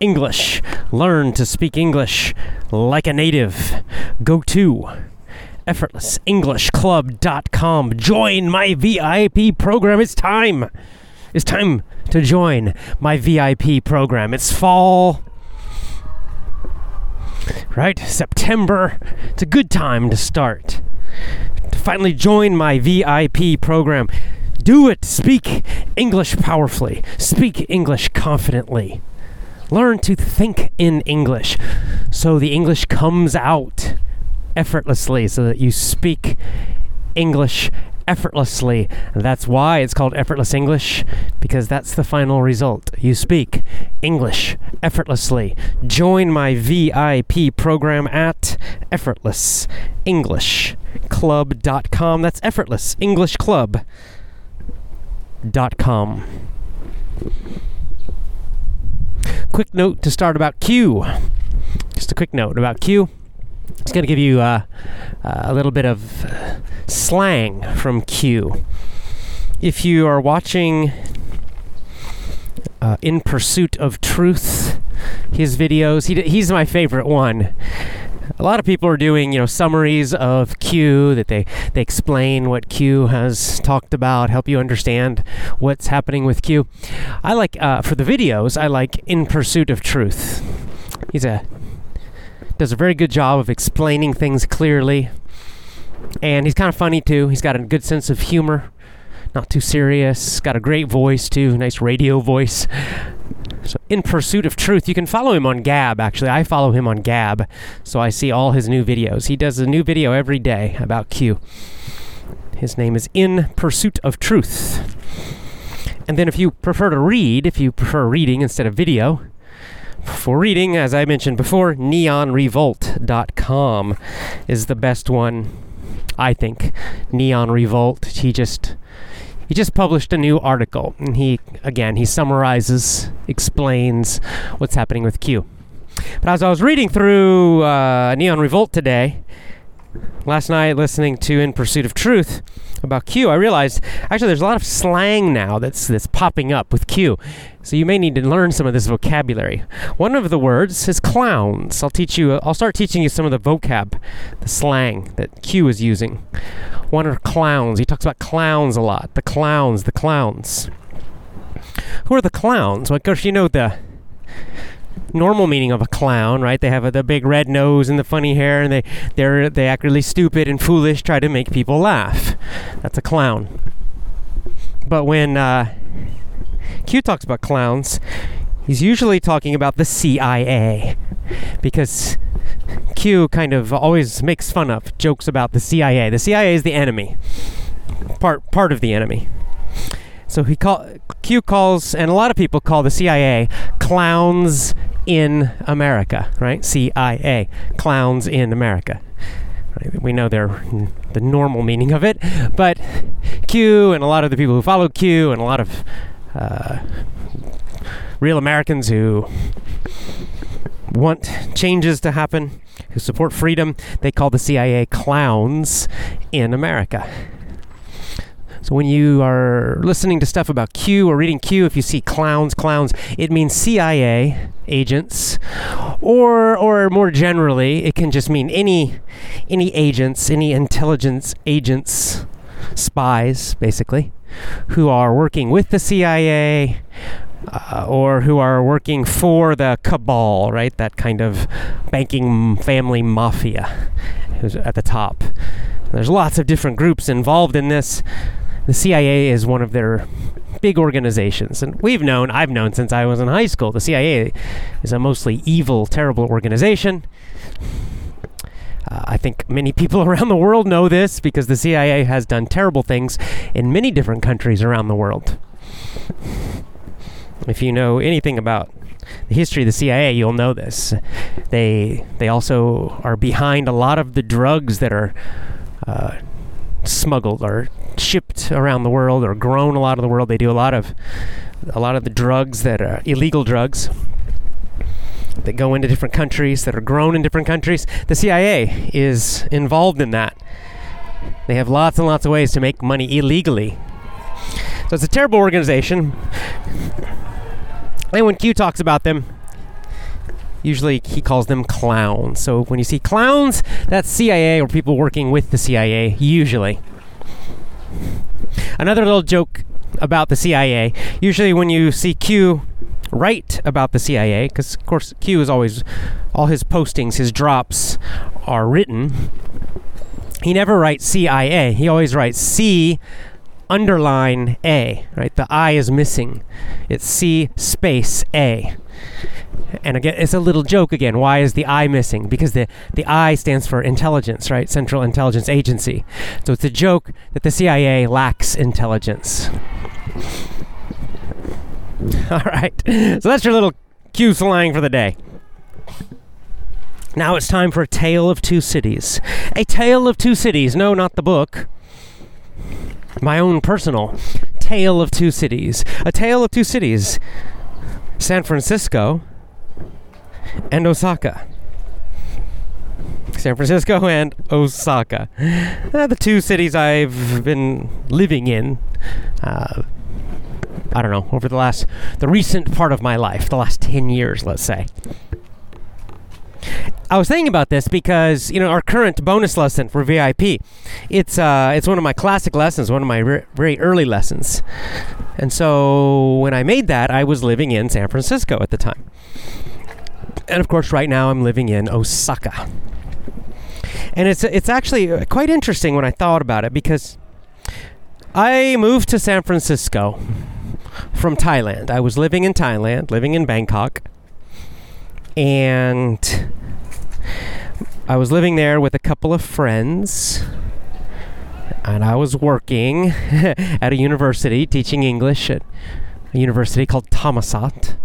English. Learn to speak English like a native. Go to effortlessenglishclub.com. Join my VIP program. It's time. It's time to join my VIP program. It's fall. Right? September. It's a good time to start. To finally join my VIP program. Do it. Speak English powerfully. Speak English confidently. Learn to think in English so the English comes out effortlessly, so that you speak English effortlessly. That's why it's called effortless English, because that's the final result. You speak English effortlessly. Join my VIP program at effortlessenglishclub.com. That's effortlessenglishclub.com. Quick note to start about Q. Just a quick note about Q. It's going to give you uh, uh, a little bit of slang from Q. If you are watching uh, In Pursuit of Truth, his videos, he, he's my favorite one a lot of people are doing, you know, summaries of Q that they they explain what Q has talked about, help you understand what's happening with Q. I like uh, for the videos. I like In Pursuit of Truth. He's a does a very good job of explaining things clearly, and he's kind of funny too. He's got a good sense of humor, not too serious. Got a great voice too, nice radio voice. So, in pursuit of truth, you can follow him on Gab. Actually, I follow him on Gab, so I see all his new videos. He does a new video every day about Q. His name is In Pursuit of Truth. And then, if you prefer to read, if you prefer reading instead of video, for reading, as I mentioned before, neonrevolt.com is the best one, I think. Neon Revolt. He just he just published a new article and he again he summarizes explains what's happening with q. But as i was reading through uh, neon revolt today last night listening to in pursuit of truth about q i realized actually there's a lot of slang now that's that's popping up with q so you may need to learn some of this vocabulary one of the words is clowns i'll teach you i'll start teaching you some of the vocab the slang that q is using one are clowns. He talks about clowns a lot. The clowns, the clowns. Who are the clowns? Well, of course, you know the normal meaning of a clown, right? They have a, the big red nose and the funny hair, and they they they act really stupid and foolish, try to make people laugh. That's a clown. But when uh, Q talks about clowns, he's usually talking about the CIA, because Q kind of always makes fun of, jokes about the CIA. The CIA is the enemy, part part of the enemy. So he call Q calls, and a lot of people call the CIA clowns in America, right? CIA, clowns in America. Right? We know they're the normal meaning of it, but Q and a lot of the people who follow Q and a lot of uh, real Americans who want changes to happen, who support freedom, they call the CIA clowns in America. So when you are listening to stuff about Q or reading Q, if you see clowns, clowns, it means CIA agents, or or more generally, it can just mean any any agents, any intelligence agents, spies, basically, who are working with the CIA, uh, or who are working for the cabal, right? That kind of banking family mafia who's at the top. There's lots of different groups involved in this. The CIA is one of their big organizations. And we've known, I've known since I was in high school, the CIA is a mostly evil, terrible organization. Uh, I think many people around the world know this because the CIA has done terrible things in many different countries around the world if you know anything about the history of the CIA, you'll know this. They they also are behind a lot of the drugs that are uh, smuggled or shipped around the world or grown a lot of the world. They do a lot of a lot of the drugs that are illegal drugs that go into different countries that are grown in different countries. The CIA is involved in that. They have lots and lots of ways to make money illegally. So it's a terrible organization. And when Q talks about them, usually he calls them clowns. So when you see clowns, that's CIA or people working with the CIA, usually. Another little joke about the CIA. Usually, when you see Q write about the CIA, because of course Q is always all his postings, his drops are written. He never writes CIA. He always writes C underline A, right? The I is missing. It's C space A. And again, it's a little joke again. Why is the I missing? Because the, the I stands for intelligence, right? Central Intelligence Agency. So it's a joke that the CIA lacks intelligence. All right. So that's your little Q slang for the day. Now it's time for a tale of two cities. A tale of two cities. No, not the book. My own personal tale of two cities. A tale of two cities. San Francisco and Osaka. San Francisco and Osaka. Uh, the two cities I've been living in. Uh, I don't know, over the last, the recent part of my life, the last 10 years, let's say. I was thinking about this because you know our current bonus lesson for VIP, it's uh, it's one of my classic lessons, one of my re- very early lessons, and so when I made that, I was living in San Francisco at the time, and of course, right now I'm living in Osaka, and it's it's actually quite interesting when I thought about it because I moved to San Francisco from Thailand. I was living in Thailand, living in Bangkok, and I was living there with a couple of friends. And I was working at a university teaching English at a university called Thammasat.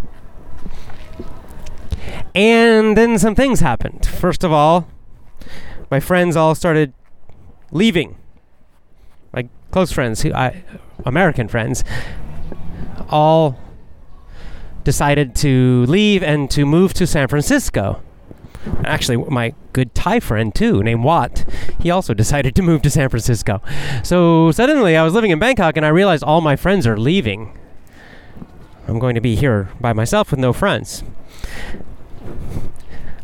And then some things happened. First of all, my friends all started leaving. My close friends, who I, American friends, all decided to leave and to move to San Francisco. Actually, my good Thai friend too, named Watt, he also decided to move to San Francisco. So suddenly I was living in Bangkok and I realized all my friends are leaving. I'm going to be here by myself with no friends.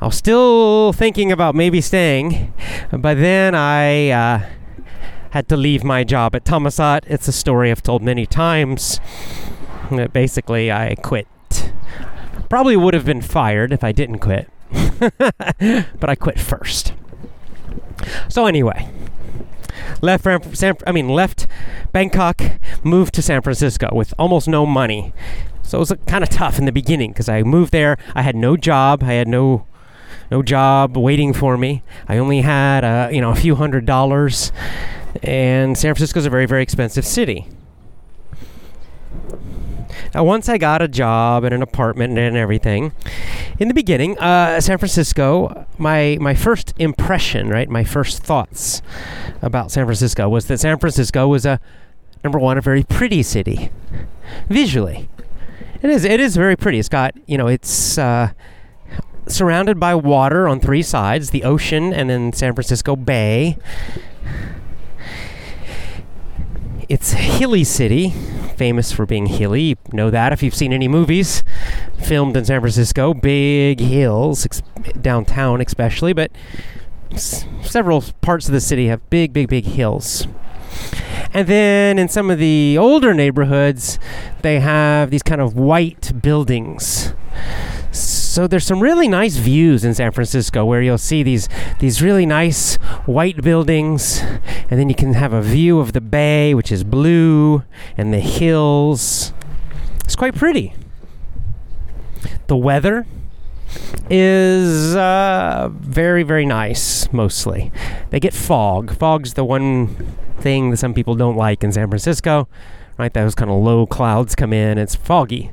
I was still thinking about maybe staying, but then I uh, had to leave my job at Thammasat. It's a story I've told many times. Basically, I quit. Probably would have been fired if I didn't quit, but I quit first. So anyway, left San, I mean left Bangkok, moved to San Francisco with almost no money. So it was kind of tough in the beginning because I moved there. I had no job. I had no no job waiting for me. I only had uh, you know a few hundred dollars, and San Francisco is a very very expensive city. Now, once I got a job and an apartment and everything, in the beginning, uh, San Francisco, my my first impression, right, my first thoughts about San Francisco was that San Francisco was a number one, a very pretty city, visually. It is. It is very pretty. It's got you know, it's. Uh, surrounded by water on three sides the ocean and then San Francisco Bay. It's hilly city, famous for being hilly. You know that if you've seen any movies filmed in San Francisco. Big hills, ex- downtown especially, but s- several parts of the city have big, big, big hills. And then in some of the older neighborhoods, they have these kind of white buildings. There's some really nice views in San Francisco where you'll see these these really nice white buildings and then you can have a view of the bay which is blue and the hills. It's quite pretty. The weather is uh, very very nice mostly. They get fog. Fog's the one thing that some people don't like in San Francisco. Right, those kind of low clouds come in. It's foggy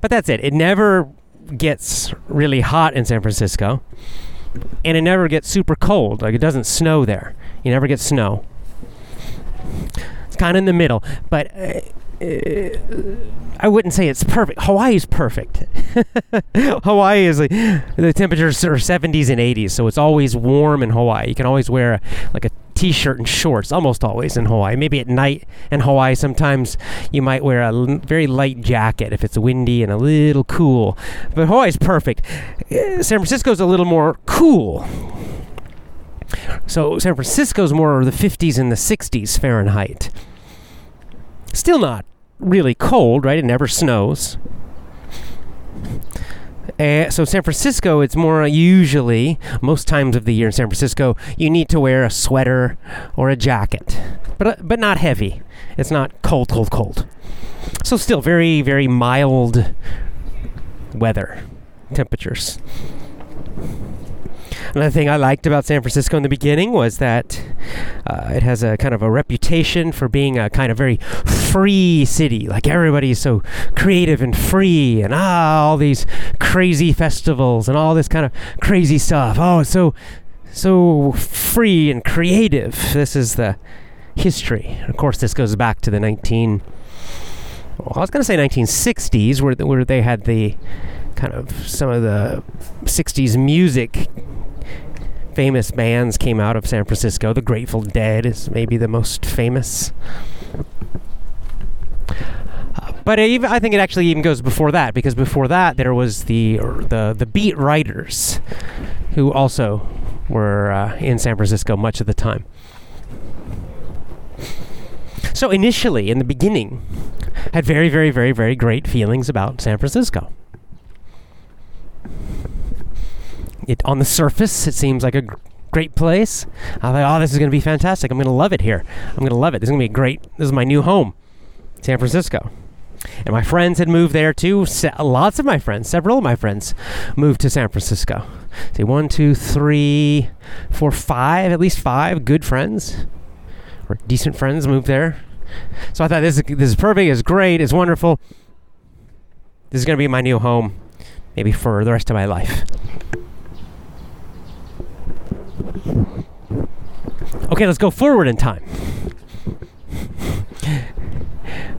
But that's it. It never gets really hot in San Francisco, and it never gets super cold. Like it doesn't snow there. You never get snow. It's kind of in the middle, but. Uh, I wouldn't say it's perfect. Hawaii is perfect. Hawaii is like the temperatures are 70s and 80s, so it's always warm in Hawaii. You can always wear a, like a t-shirt and shorts almost always in Hawaii. Maybe at night in Hawaii sometimes you might wear a l- very light jacket if it's windy and a little cool. But Hawaii's perfect. Uh, San Francisco's a little more cool. So San Francisco's more the 50s and the 60s Fahrenheit. Still not really cold, right? It never snows. Uh, so San Francisco, it's more usually most times of the year in San Francisco, you need to wear a sweater or a jacket, but uh, but not heavy. It's not cold, cold, cold. So still very, very mild weather temperatures. Another thing I liked about San Francisco in the beginning was that uh, it has a kind of a reputation for being a kind of very free city. Like everybody is so creative and free, and ah, all these crazy festivals and all this kind of crazy stuff. Oh, it's so so free and creative. This is the history. Of course, this goes back to the 19. Well, I was going to say 1960s, where where they had the kind of some of the 60s music famous bands came out of San Francisco. The Grateful Dead is maybe the most famous. But even, I think it actually even goes before that because before that there was the the the beat writers, who also were uh, in San Francisco much of the time. So initially, in the beginning, had very very very very great feelings about San Francisco. It on the surface, it seems like a great place. I thought, oh, this is going to be fantastic. I'm going to love it here. I'm going to love it. This is going to be great. This is my new home, San Francisco. And my friends had moved there too. Lots of my friends, several of my friends, moved to San Francisco. See, one, two, three, four, five, at least five good friends or decent friends moved there. So I thought this is, this is perfect. It's great. It's wonderful. This is going to be my new home, maybe for the rest of my life. Okay, let's go forward in time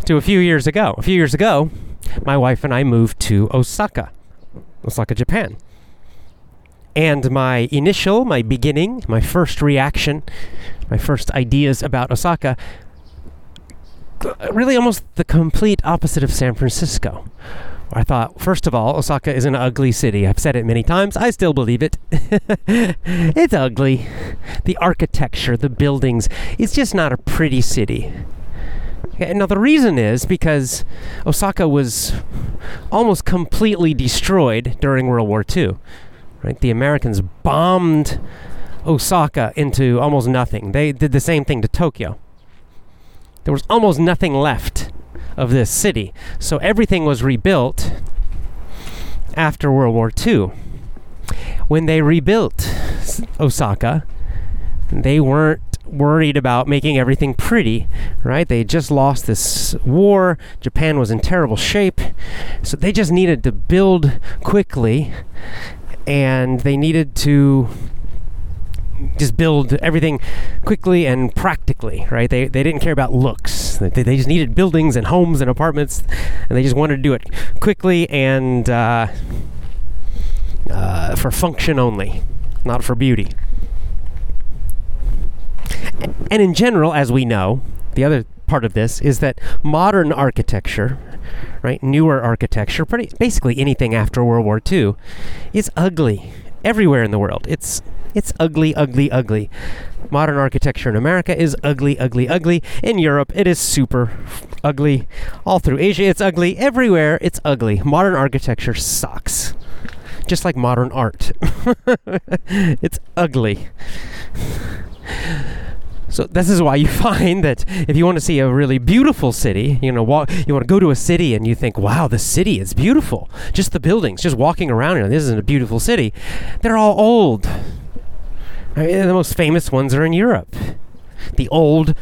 to a few years ago. A few years ago, my wife and I moved to Osaka, Osaka, Japan. And my initial, my beginning, my first reaction, my first ideas about Osaka, uh, really almost the complete opposite of San Francisco. I thought, first of all, Osaka is an ugly city. I've said it many times. I still believe it. it's ugly. The architecture, the buildings, it's just not a pretty city. Now, the reason is because Osaka was almost completely destroyed during World War II. Right? The Americans bombed Osaka into almost nothing. They did the same thing to Tokyo. There was almost nothing left of this city. So everything was rebuilt after World War II. When they rebuilt Osaka, they weren't worried about making everything pretty, right? They just lost this war. Japan was in terrible shape. So they just needed to build quickly and they needed to just build everything quickly and practically, right? They, they didn't care about looks. They, they just needed buildings and homes and apartments, and they just wanted to do it quickly and uh, uh, for function only, not for beauty. And in general, as we know, the other part of this is that modern architecture, right, newer architecture, pretty basically anything after World War II, is ugly everywhere in the world. It's it's ugly, ugly, ugly. Modern architecture in America is ugly, ugly, ugly. In Europe, it is super ugly. All through Asia, it's ugly. Everywhere, it's ugly. Modern architecture sucks. Just like modern art. it's ugly. So this is why you find that if you want to see a really beautiful city, you know, walk, you want to go to a city and you think, "Wow, the city is beautiful." Just the buildings, just walking around, you know, this isn't a beautiful city. They're all old. I mean, the most famous ones are in Europe. The old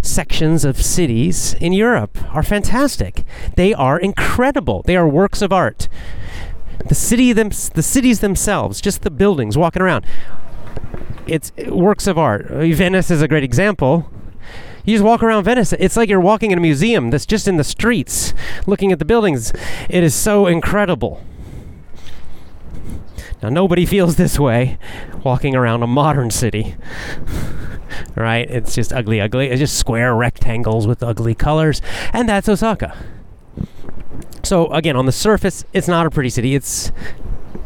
sections of cities in Europe are fantastic. They are incredible. They are works of art. The city them, the cities themselves, just the buildings walking around. It's works of art. Uh, Venice is a great example. You just walk around Venice. It's like you're walking in a museum that's just in the streets, looking at the buildings. It is so incredible. Now, nobody feels this way walking around a modern city. right? It's just ugly, ugly. It's just square rectangles with ugly colors. And that's Osaka. So, again, on the surface, it's not a pretty city. It's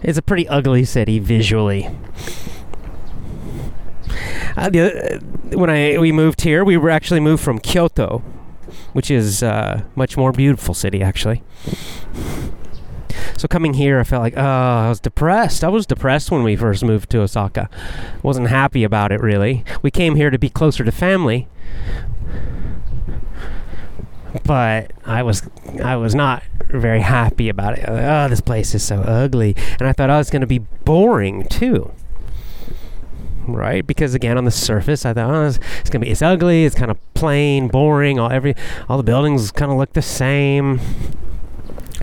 it's a pretty ugly city visually. Uh, the, uh, when I we moved here, we were actually moved from Kyoto, which is a uh, much more beautiful city actually. So coming here, I felt like, oh, I was depressed. I was depressed when we first moved to Osaka. Wasn't happy about it really. We came here to be closer to family, but I was I was not very happy about it. Oh, this place is so ugly, and I thought oh, was going to be boring too. Right, because again, on the surface, I thought oh, it's, it's gonna be it's ugly, it's kind of plain, boring. All every all the buildings kind of look the same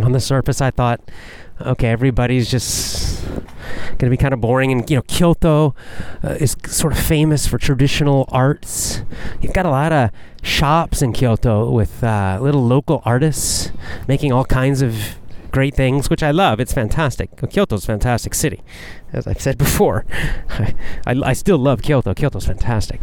on the surface, I thought, okay, everybody's just going to be kind of boring. And, you know, Kyoto uh, is sort of famous for traditional arts. You've got a lot of shops in Kyoto with uh, little local artists making all kinds of great things, which I love. It's fantastic. Kyoto's a fantastic city, as I've said before. I, I, I still love Kyoto. Kyoto's fantastic.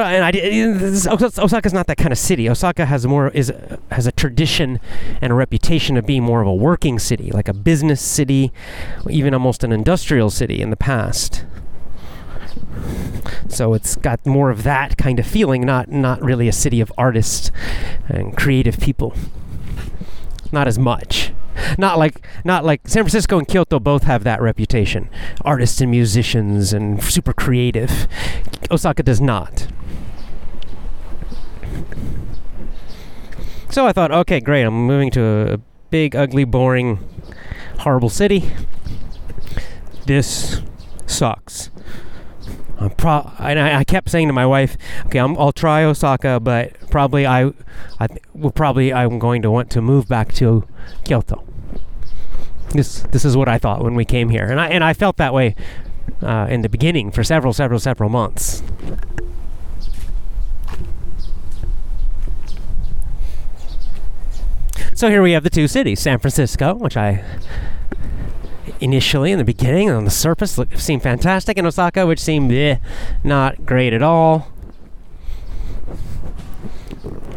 But and I, this, Osaka's not that kind of city. Osaka has more is has a tradition and a reputation of being more of a working city, like a business city, even almost an industrial city in the past. So it's got more of that kind of feeling, not not really a city of artists and creative people. Not as much. Not like not like San Francisco and Kyoto both have that reputation. Artists and musicians and super creative. Osaka does not. So I thought, okay, great. I'm moving to a big, ugly, boring, horrible city. This sucks. I'm pro- and I, I, kept saying to my wife, "Okay, i will try Osaka, but probably I, I will probably I'm going to want to move back to Kyoto." This this is what I thought when we came here, and I and I felt that way uh, in the beginning for several, several, several months. So here we have the two cities San Francisco, which I initially in the beginning on the surface seemed fantastic, and Osaka, which seemed eh, not great at all.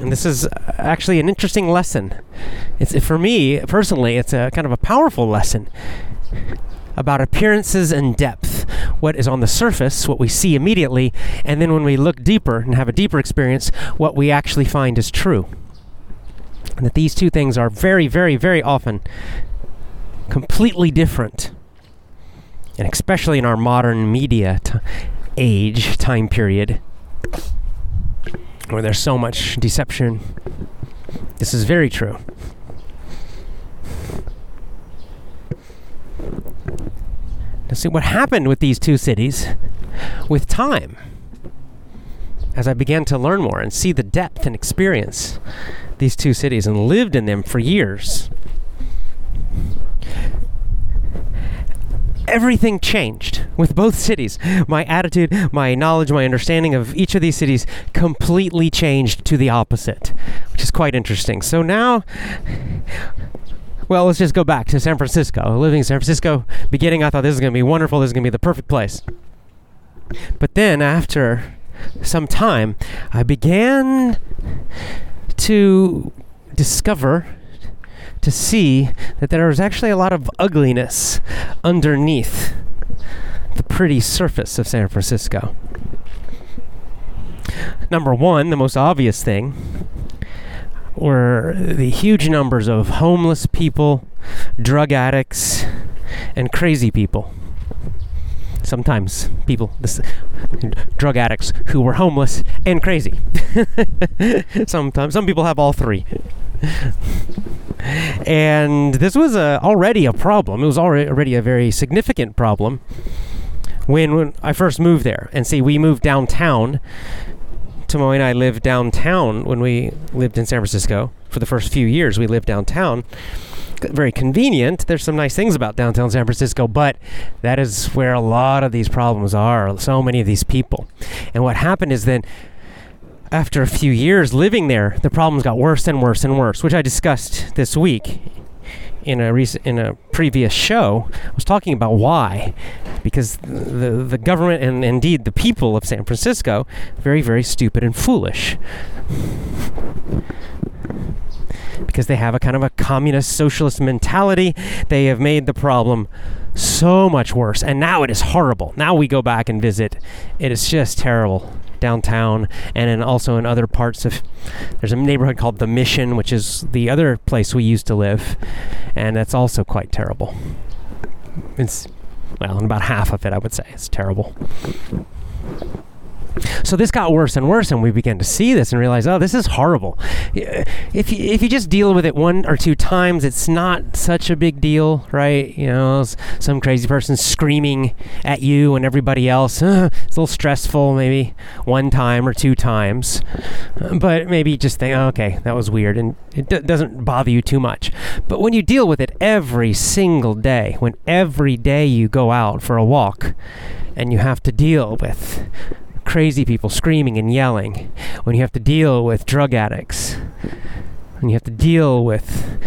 And this is uh, actually an interesting lesson. It's for me personally, it's a kind of a powerful lesson about appearances and depth. What is on the surface, what we see immediately, and then when we look deeper and have a deeper experience, what we actually find is true and that these two things are very, very, very often completely different. And especially in our modern media t- age, time period, where there's so much deception, this is very true. Now, see what happened with these two cities with time as I began to learn more and see the depth and experience these two cities and lived in them for years. Everything changed with both cities. My attitude, my knowledge, my understanding of each of these cities completely changed to the opposite, which is quite interesting. So now, well, let's just go back to San Francisco. Living in San Francisco, beginning, I thought this is going to be wonderful, this is going to be the perfect place. But then, after some time, I began to discover, to see that there was actually a lot of ugliness underneath the pretty surface of San Francisco. Number one, the most obvious thing, were the huge numbers of homeless people, drug addicts, and crazy people sometimes people, this, drug addicts who were homeless and crazy. sometimes some people have all three. and this was a, already a problem. It was already, already a very significant problem when, when I first moved there. And see, we moved downtown Tomoe and I lived downtown when we lived in San Francisco. For the first few years, we lived downtown. Very convenient. There's some nice things about downtown San Francisco, but that is where a lot of these problems are. So many of these people. And what happened is then after a few years living there, the problems got worse and worse and worse, which I discussed this week in a recent in a previous show. I was talking about why, because the the government and indeed the people of San Francisco very very stupid and foolish. Because they have a kind of a communist socialist mentality, they have made the problem so much worse. And now it is horrible. Now we go back and visit. It is just terrible downtown and in also in other parts of there's a neighborhood called the mission which is the other place we used to live and that's also quite terrible. It's well in about half of it i would say it's terrible so this got worse and worse, and we began to see this and realize, oh, this is horrible. If you, if you just deal with it one or two times, it's not such a big deal, right? You know, some crazy person screaming at you and everybody else. Uh, it's a little stressful, maybe one time or two times, but maybe just think, oh, okay, that was weird, and it d- doesn't bother you too much. But when you deal with it every single day, when every day you go out for a walk, and you have to deal with crazy people screaming and yelling, when you have to deal with drug addicts, when you have to deal with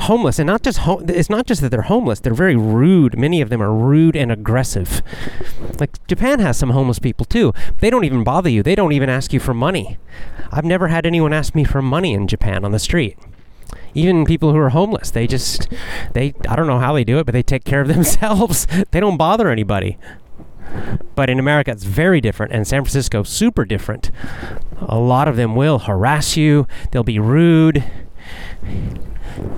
homeless, and not just ho- it's not just that they're homeless; they're very rude. Many of them are rude and aggressive. Like Japan has some homeless people too. They don't even bother you. They don't even ask you for money. I've never had anyone ask me for money in Japan on the street even people who are homeless they just they i don't know how they do it but they take care of themselves they don't bother anybody but in America, it's very different, and San Francisco, super different. A lot of them will harass you, they'll be rude.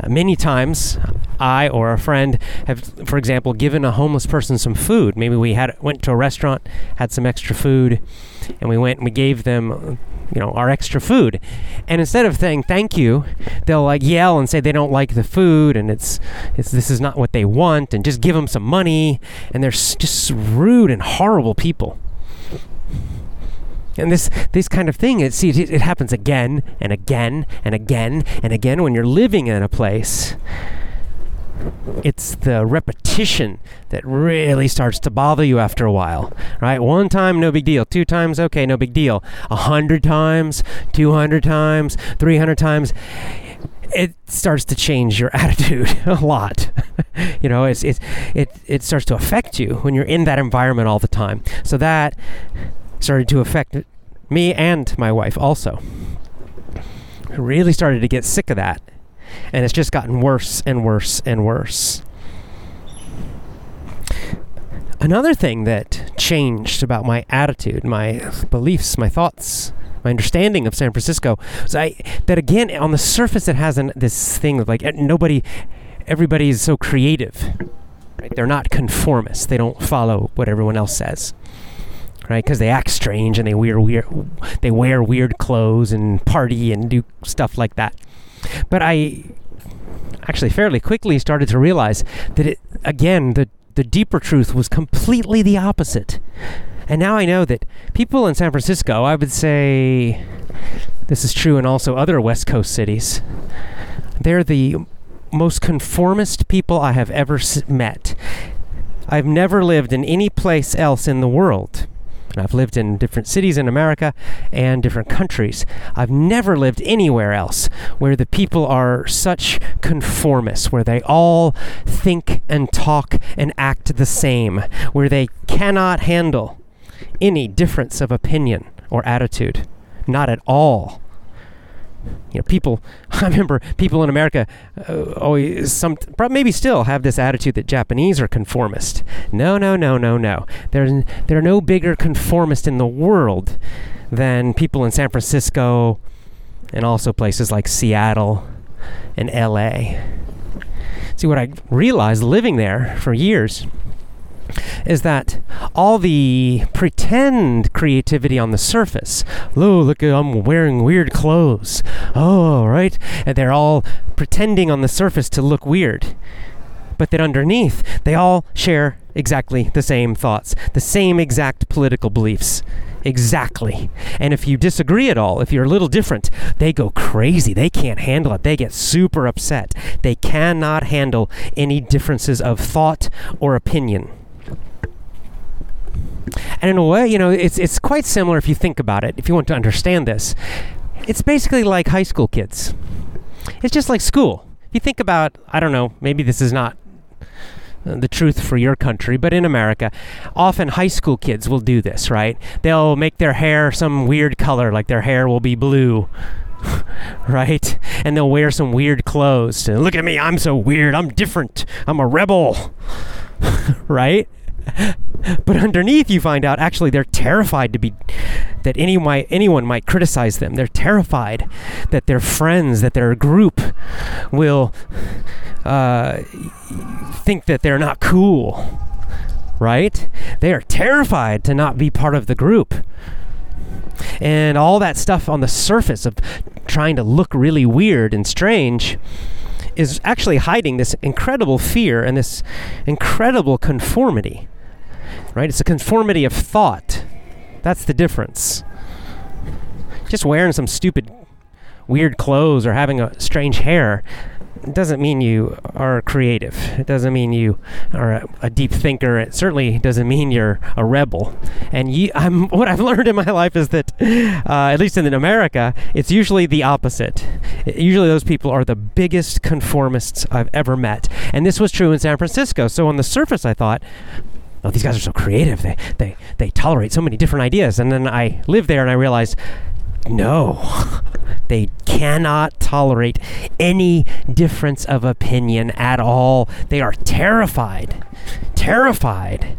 Many times, I or a friend have, for example, given a homeless person some food. Maybe we had went to a restaurant, had some extra food, and we went and we gave them you know our extra food. And instead of saying thank you they'll like yell and say they don't like the food and it's it's this is not what they want and just give them some money. And they're just rude and horrible people and this this kind of thing it see it, it happens again and again and again and again when you're living in a place it's the repetition that really starts to bother you after a while, right? One time, no big deal. Two times, okay, no big deal. A hundred times, two hundred times, three hundred times, it starts to change your attitude a lot. you know, it's, it's it it starts to affect you when you're in that environment all the time. So that started to affect me and my wife also. I really started to get sick of that and it's just gotten worse and worse and worse. Another thing that changed about my attitude, my beliefs, my thoughts, my understanding of San Francisco was I that again on the surface it has an, this thing of like eh, nobody, everybody is so creative. Right? They're not conformists. They don't follow what everyone else says right? Because they act strange and they wear weird, they wear weird clothes and party and do stuff like that. But I actually fairly quickly started to realize that it, again, the, the deeper truth was completely the opposite. And now I know that people in San Francisco, I would say this is true in also other West Coast cities, they're the most conformist people I have ever met. I've never lived in any place else in the world and I've lived in different cities in America and different countries. I've never lived anywhere else where the people are such conformists, where they all think and talk and act the same, where they cannot handle any difference of opinion or attitude. Not at all you know, people. I remember people in America uh, always some maybe still have this attitude that Japanese are conformist. No, no, no, no, no. There's there are no bigger conformist in the world than people in San Francisco, and also places like Seattle and L.A. See what I realized living there for years is that all the pretend creativity on the surface, oh, look, I'm wearing weird clothes. Oh, right? And they're all pretending on the surface to look weird. But that underneath, they all share exactly the same thoughts, the same exact political beliefs, Exactly. And if you disagree at all, if you're a little different, they go crazy. They can't handle it. They get super upset. They cannot handle any differences of thought or opinion. And in a way, you know, it's it's quite similar if you think about it. If you want to understand this, it's basically like high school kids. It's just like school. If you think about, I don't know, maybe this is not uh, the truth for your country, but in America, often high school kids will do this, right? They'll make their hair some weird color, like their hair will be blue. right? And they'll wear some weird clothes. To, Look at me, I'm so weird. I'm different. I'm a rebel. right? but underneath you find out actually they're terrified to be that any anyone might criticize them. They're terrified that their friends that their group will uh, think that they're not cool right? They are terrified to not be part of the group. And all that stuff on the surface of trying to look really weird and strange is actually hiding this incredible fear and this incredible conformity right? It's a conformity of thought. That's the difference. Just wearing some stupid, weird clothes or having a strange hair doesn't mean you are creative. It doesn't mean you are a, a, deep thinker. It certainly doesn't mean you're a rebel. And you, I'm, what I've learned in my life is that, uh, at least in America, it's usually the opposite. It, usually those people are the biggest conformists I've ever met. And this was true in San Francisco. So on the surface, I thought, oh, these guys are so creative. They, they, they tolerate so many different ideas. And then I lived there and I realized, no, they cannot tolerate any difference of opinion at all. They are terrified, terrified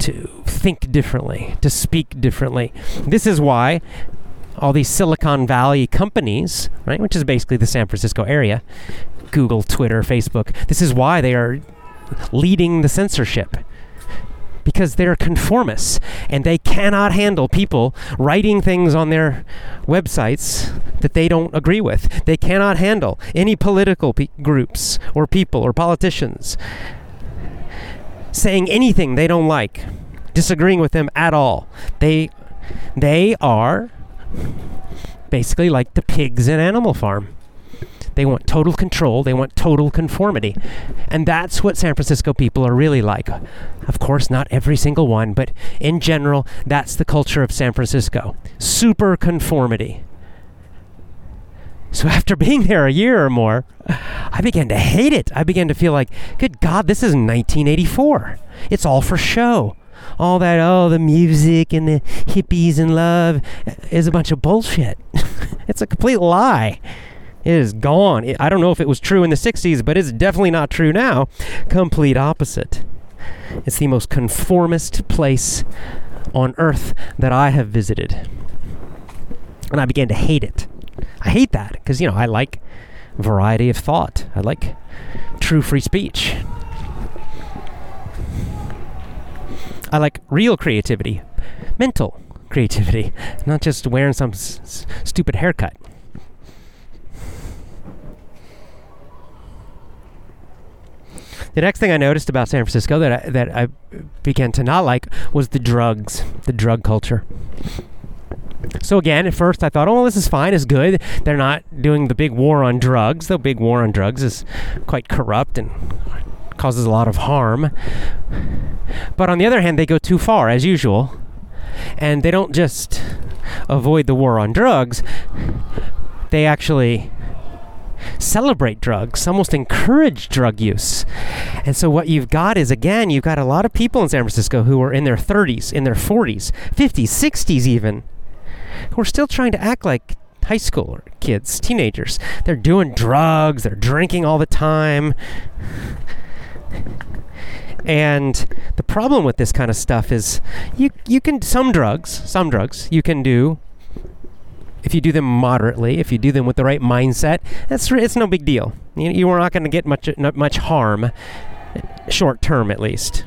to think differently, to speak differently. This is why all these Silicon Valley companies, right, which is basically the San Francisco area, Google, Twitter, Facebook, this is why they are leading the censorship because they're conformists and they cannot handle people writing things on their websites that they don't agree with. They cannot handle any political pe- groups or people or politicians saying anything they don't like, disagreeing with them at all. They they are basically like the pigs in Animal Farm. They want total control, they want total conformity. And that's what San Francisco people are really like. Of course, not every single one, but in general, that's the culture of San Francisco. Super conformity. So after being there a year or more, I began to hate it. I began to feel like, good God, this is 1984. It's all for show. All that, oh, the music and the hippies and love is a bunch of bullshit. it's a complete lie. It is gone. I don't know if it was true in the 60s, but it's definitely not true now. Complete opposite. It's the most conformist place on earth that I have visited. And I began to hate it. I hate that because, you know, I like variety of thought, I like true free speech. I like real creativity, mental creativity, not just wearing some s- stupid haircut. The next thing I noticed about San Francisco that I, that I began to not like was the drugs, the drug culture. So again, at first I thought, oh, well, this is fine, it's good. They're not doing the big war on drugs. The big war on drugs is quite corrupt and causes a lot of harm. But on the other hand, they go too far, as usual. And they don't just avoid the war on drugs, they actually celebrate drugs, almost encourage drug use. And so what you've got is again, you've got a lot of people in San Francisco who are in their 30s, in their 40s, 50s, 60s even, who are still trying to act like high school kids, teenagers. They're doing drugs, they're drinking all the time. And the problem with this kind of stuff is you you can some drugs, some drugs you can do if you do them moderately, if you do them with the right mindset, it's it's no big deal. You, you are not going to get much not much harm, short term at least.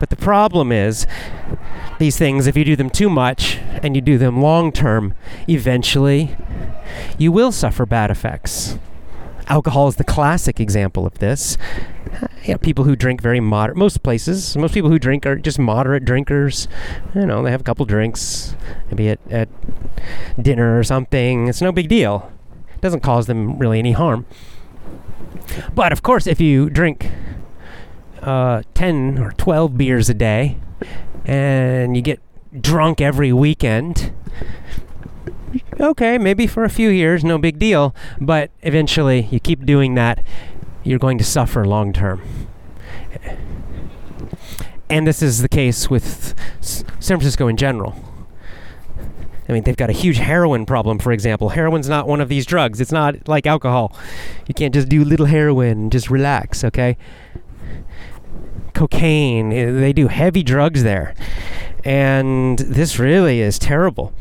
But the problem is, these things, if you do them too much and you do them long term, eventually you will suffer bad effects. Alcohol is the classic example of this. You know, people who drink very moderate. Most places, most people who drink are just moderate drinkers. You know, they have a couple drinks, maybe at, at dinner or something. It's no big deal. It doesn't cause them really any harm. But of course, if you drink uh, 10 or 12 beers a day and you get drunk every weekend, okay, maybe for a few years, no big deal. But eventually, you keep doing that, you're going to suffer long term. And this is the case with San Francisco in general. I mean, they've got a huge heroin problem, for example. Heroin's not one of these drugs. It's not like alcohol. You can't just do little heroin and just relax, okay? Cocaine, eh, they do heavy drugs there. And this really is terrible.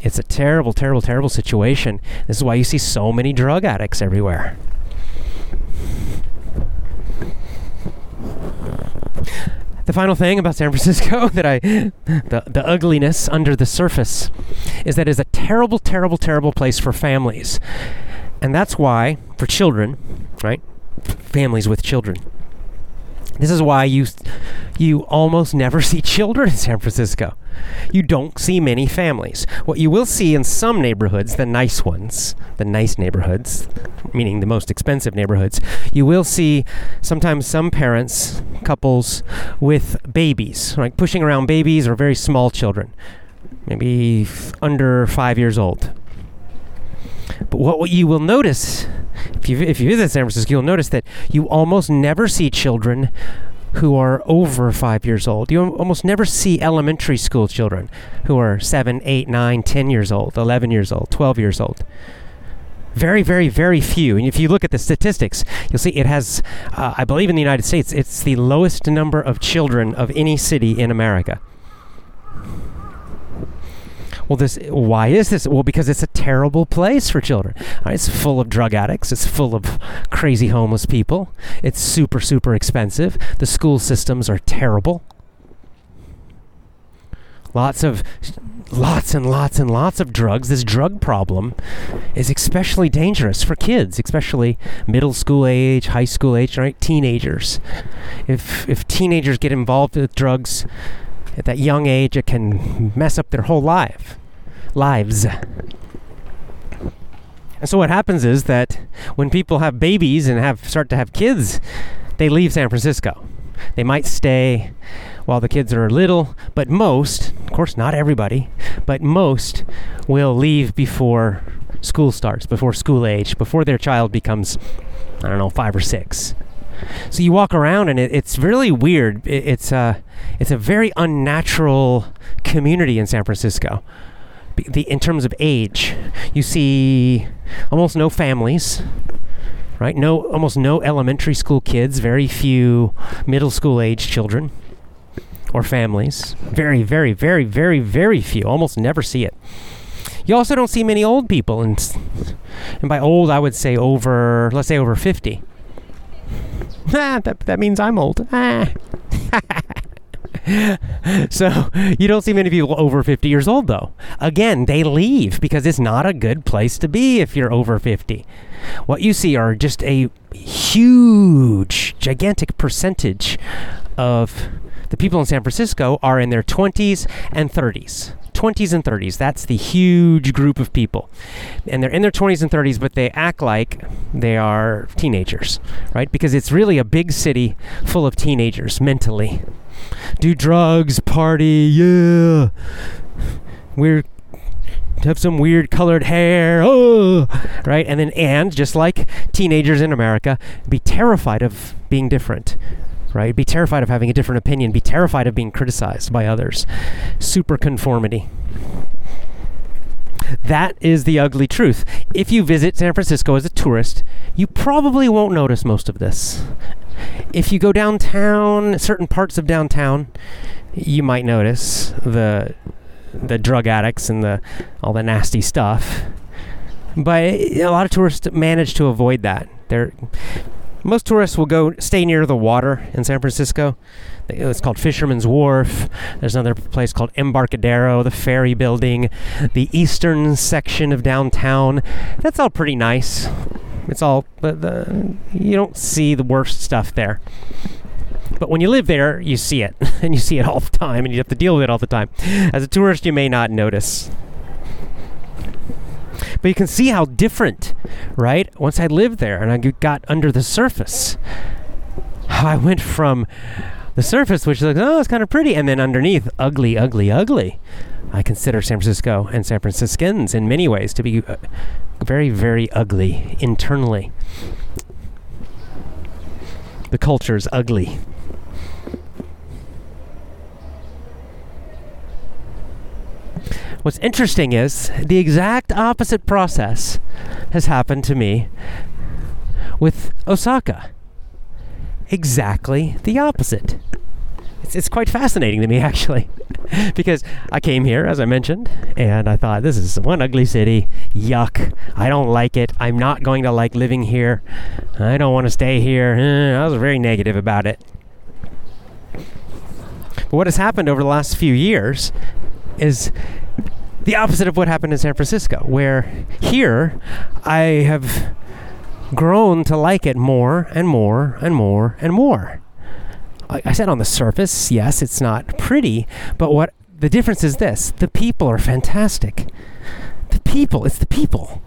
It's a terrible, terrible, terrible situation. This is why you see so many drug addicts everywhere. The final thing about San Francisco that I, the, the ugliness under the surface, is that it's a terrible, terrible, terrible place for families. And that's why, for children, right? Families with children. This is why you you almost never see children in San Francisco. You don't see many families. What you will see in some neighborhoods, the nice ones, the nice neighborhoods, meaning the most expensive neighborhoods, you will see sometimes some parents, couples with babies, like pushing around babies or very small children, maybe f- under five years old. But what, what you will notice, if you if you visit San Francisco, you'll notice that you almost never see children who are over five years old. You almost never see elementary school children who are seven, eight, nine, ten years old, 11 years old, 12 years old. Very, very, very few. And if you look at the statistics, you'll see it has, uh, I believe in the United States, it's the lowest number of children of any city in America. Well, this why is this? Well, because it's a terrible place for children. Right? It's full of drug addicts. It's full of crazy homeless people. It's super super expensive. The school systems are terrible. Lots of lots and lots and lots of drugs. This drug problem is especially dangerous for kids, especially middle school age, high school age, right? Teenagers. If if teenagers get involved with drugs at that young age, it can mess up their whole life lives. And so what happens is that when people have babies and have start to have kids, they leave San Francisco. They might stay while the kids are little, but most, of course not everybody, but most will leave before school starts, before school age, before their child becomes I don't know, 5 or 6. So you walk around and it, it's really weird. It, it's a it's a very unnatural community in San Francisco the in terms of age, you see almost no families, right? No, almost no elementary school kids. Very few middle school age children or families. Very, very, very, very, very few. Almost never see it. You also don't see many old people, and and by old I would say over, let's say over fifty. Ah, that that means I'm old. Ah. so you don't see many people over 50 years old though again they leave because it's not a good place to be if you're over 50 what you see are just a huge gigantic percentage of the people in san francisco are in their 20s and 30s 20s and 30s. That's the huge group of people. And they're in their 20s and 30s, but they act like they are teenagers, right? Because it's really a big city full of teenagers mentally do drugs, party, yeah. We're have some weird colored hair, oh, right? And then, and just like teenagers in America, be terrified of being different, right? Be terrified of having a different opinion, be terrified of being criticized by others. Super conformity. That is the ugly truth. If you visit San Francisco as a tourist, you probably won't notice most of this. If you go downtown, certain parts of downtown, you might notice the the drug addicts and the all the nasty stuff. But a lot of tourists manage to avoid that. They're most tourists will go stay near the water in San Francisco. It's called Fisherman's Wharf. There's another place called Embarcadero, the ferry building, the eastern section of downtown. That's all pretty nice It's all the, the you don't see the worst stuff there. But when you live there, you see it, and you see it all the time, and you have to deal with it all the time. As a tourist, you may not notice. But you can see how different, right? Once I lived there and I got under the surface, I went from the surface, which looks, oh, it's kind of pretty, and then underneath, ugly, ugly, ugly. I consider San Francisco and San Franciscans in many ways to be uh, very, very ugly internally. The culture is ugly. What's interesting is the exact opposite process has happened to me with Osaka. Exactly the opposite. It's, it's quite fascinating to me, actually, because I came here, as I mentioned, and I thought, this is one ugly city. Yuck. I don't like it. I'm not going to like living here. I don't want to stay here. Eh, I was very negative about it. But what has happened over the last few years is the opposite of what happened in San Francisco, where here I have grown to like it more and more and more and more. I, I said on the surface, yes, it's not pretty, but what the difference is this the people are fantastic. The people, it's the people.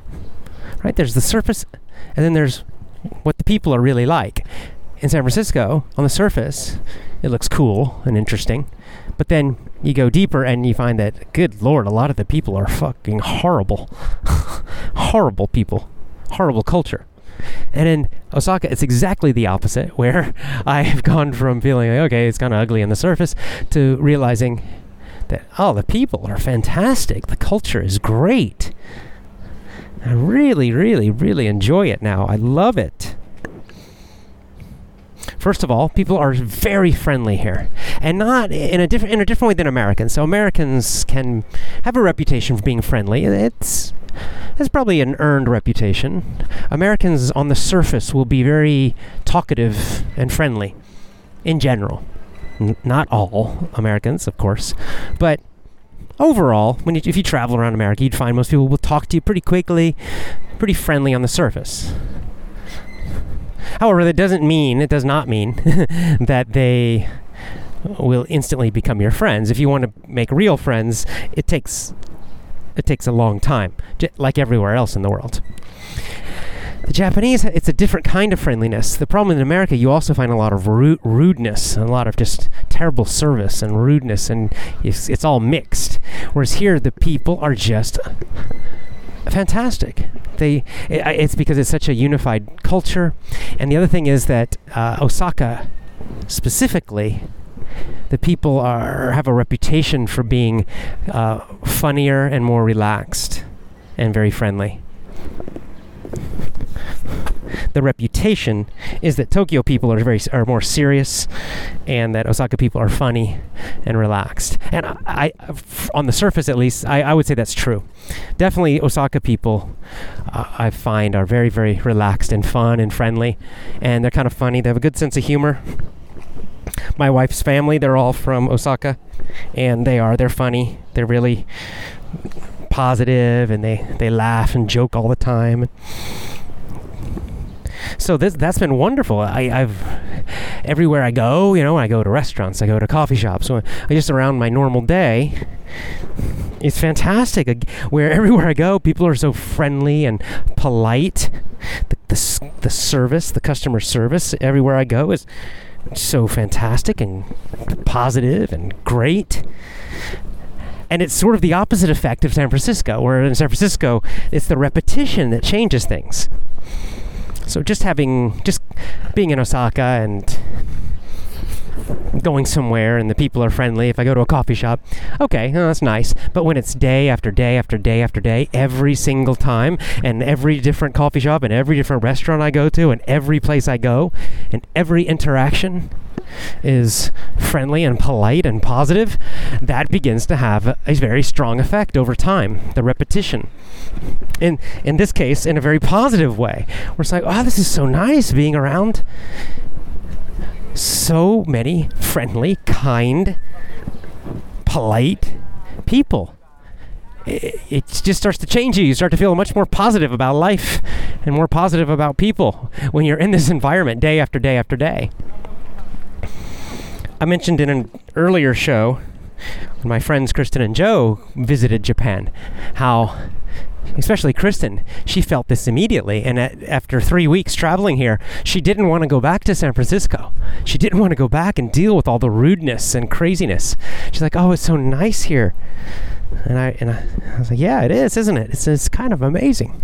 Right? There's the surface, and then there's what the people are really like. In San Francisco, on the surface, it looks cool and interesting. But then you go deeper and you find that, good lord, a lot of the people are fucking horrible. horrible people. Horrible culture. And in Osaka, it's exactly the opposite, where I have gone from feeling like, okay, it's kind of ugly on the surface, to realizing that, oh, the people are fantastic. The culture is great. I really, really, really enjoy it now. I love it. First of all, people are very friendly here, and not in a different in a different way than Americans. So Americans can have a reputation for being friendly. It's it's probably an earned reputation. Americans on the surface will be very talkative and friendly in general. N- not all Americans, of course, but overall, when you, if you travel around America, you'd find most people will talk to you pretty quickly, pretty friendly on the surface. However, that doesn't mean, it does not mean that they will instantly become your friends. If you want to make real friends, it takes it takes a long time, like everywhere else in the world. The Japanese, it's a different kind of friendliness. The problem in America, you also find a lot of ru- rudeness and a lot of just terrible service and rudeness, and it's, it's all mixed. Whereas here, the people are just fantastic. They, it, it's because it's such a unified culture, and the other thing is that uh, Osaka, specifically, the people are have a reputation for being uh, funnier and more relaxed and very friendly. The reputation is that Tokyo people are very are more serious, and that Osaka people are funny and relaxed. And I, I on the surface at least, I, I, would say that's true. Definitely, Osaka people uh, I find are very very relaxed and fun and friendly, and they're kind of funny. They have a good sense of humor my wife's family, they're all from Osaka, and they are they're funny. They're really positive, and they they laugh and joke all the time. So this that's been wonderful. I, I've everywhere I go, you know, I go to restaurants, I go to coffee shops, so I just around my normal day. It's fantastic. Where everywhere I go, people are so friendly and polite. The, the, the service, the customer service everywhere I go is so fantastic and positive and great. And it's sort of the opposite effect of San Francisco, where in San Francisco, it's the repetition that changes things. So just having, just being in Osaka and going somewhere and the people are friendly, if I go to a coffee shop, okay, oh, that's nice. But when it's day after day after day after day, every single time, and every different coffee shop and every different restaurant I go to and every place I go, and every interaction is friendly and polite and positive, that begins to have a very strong effect over time. The repetition. In in this case, in a very positive way. We're like, oh, this is so nice being around so many friendly, kind, polite people. it, it just starts to change you. You start to feel much more positive about life and more positive about people when you're in this environment day after day after day. I mentioned in an earlier show when my friends Kristen and Joe visited Japan how especially Kristen, she felt this immediately. And at, after three weeks traveling here, she didn't want to go back to San Francisco. She didn't want to go back and deal with all the rudeness and craziness. She's like, "Oh, it's so nice here," and I and I, I was like, "Yeah, it is, isn't it? It's it's kind of amazing."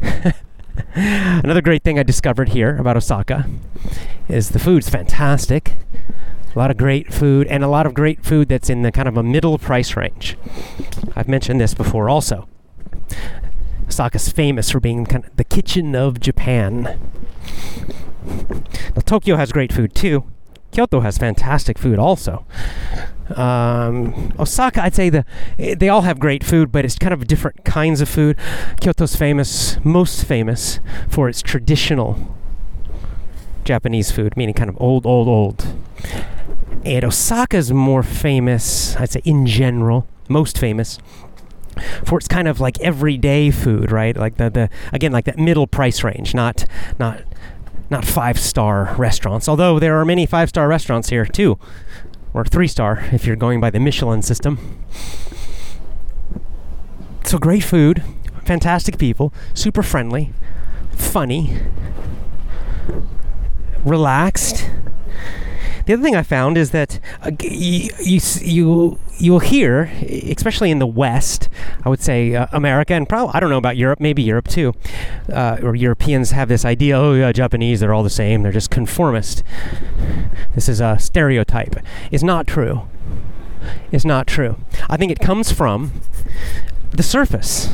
Another great thing I discovered here about Osaka is the food's fantastic. A lot of great food and a lot of great food that's in the kind of a middle price range. I've mentioned this before also. Osaka's famous for being kind of the kitchen of Japan. Now, Tokyo has great food too. Kyoto has fantastic food also. Um, Osaka, I'd say the they all have great food, but it's kind of different kinds of food. Kyoto's famous, most famous for its traditional Japanese food, meaning kind of old, old, old. And Osaka's more famous, I'd say in general, most famous for its kind of like everyday food, right? Like the, the again like that middle price range, not not not five star restaurants. Although there are many five star restaurants here too, or three star if you're going by the Michelin system. So great food, fantastic people, super friendly, funny, relaxed the other thing I found is that uh, you, you, you you'll hear, especially in the West, I would say uh, America and probably I don't know about Europe, maybe Europe too, uh, or Europeans have this idea. Oh, yeah, Japanese, they're all the same. They're just conformist. This is a stereotype. It's not true. It's not true. I think it comes from the surface,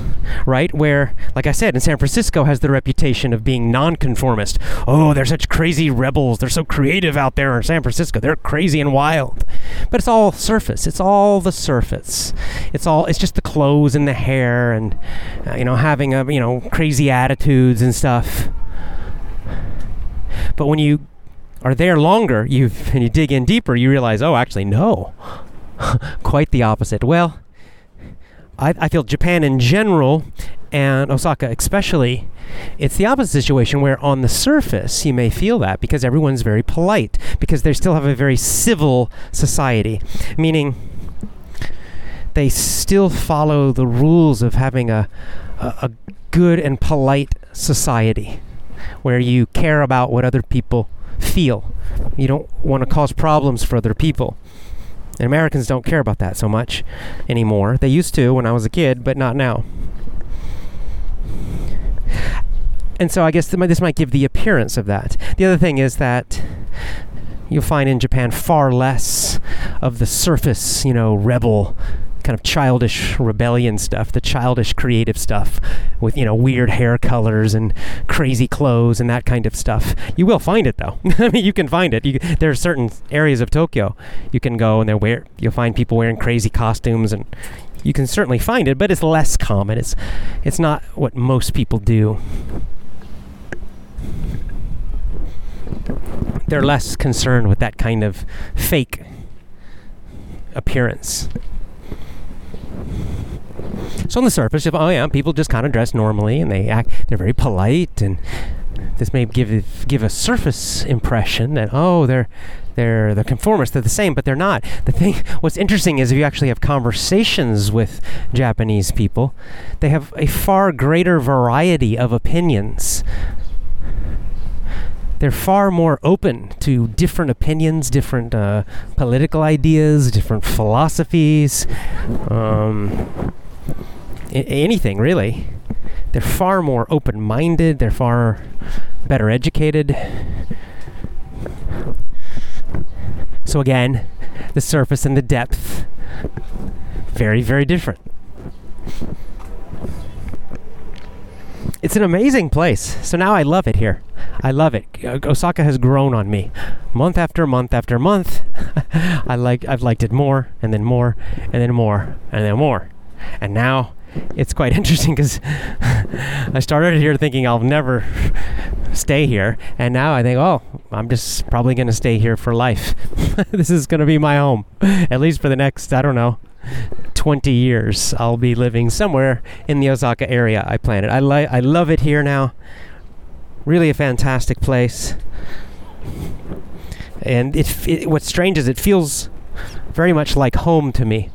right? Where, like I said, in San Francisco has the reputation of being nonconformist. Oh, they're such crazy rebels. They're so creative out there in San Francisco. They're crazy and wild. But it's all surface. It's all the surface. It's all. It's just the clothes and the hair and uh, you know having a you know crazy attitudes and stuff. But when you are there longer, you and you dig in deeper, you realize, oh, actually, no, quite the opposite. Well I, I feel Japan in general and Osaka especially, it's the opposite situation where on the surface you may feel that because everyone's very polite, because they still have a very civil society, meaning they still follow the rules of having a, a, a good and polite society where you care about what other people feel. You don't want to cause problems for other people. And Americans don't care about that so much anymore. They used to when I was a kid, but not now. And so I guess this might give the appearance of that. The other thing is that you'll find in Japan far less of the surface, you know, rebel kind of childish rebellion stuff, the childish creative stuff with, you know, weird hair colors and crazy clothes and that kind of stuff. You will find it though. I mean, you can find it. You, there are certain areas of Tokyo you can go and they wear, you'll find people wearing crazy costumes and you can certainly find it, but it's less common. It's, it's not what most people do. They're less concerned with that kind of fake appearance. So on the surface, if oh yeah, people just kind of dress normally and they act, they're very polite, and this may give give a surface impression that oh they're they're they're conformist, they're the same, but they're not. The thing, what's interesting is if you actually have conversations with Japanese people, they have a far greater variety of opinions they're far more open to different opinions, different uh, political ideas, different philosophies. Um, anything really. They're far more open minded, they're far better educated. So, again, the surface and the depth, very, very different. It's an amazing place. So now I love it here. I love it. Uh, Osaka has grown on me, month after month after month. I like I've liked it more and then more and then more and then more, and now it's quite interesting because I started here thinking I'll never stay here, and now I think, oh, I'm just probably going to stay here for life. this is going to be my home, at least for the next, I don't know, 20 years, I'll be living somewhere in the Osaka area. I plan it. I like. I love it here now. Really a fantastic place. And it, it what's strange is it feels very much like home to me.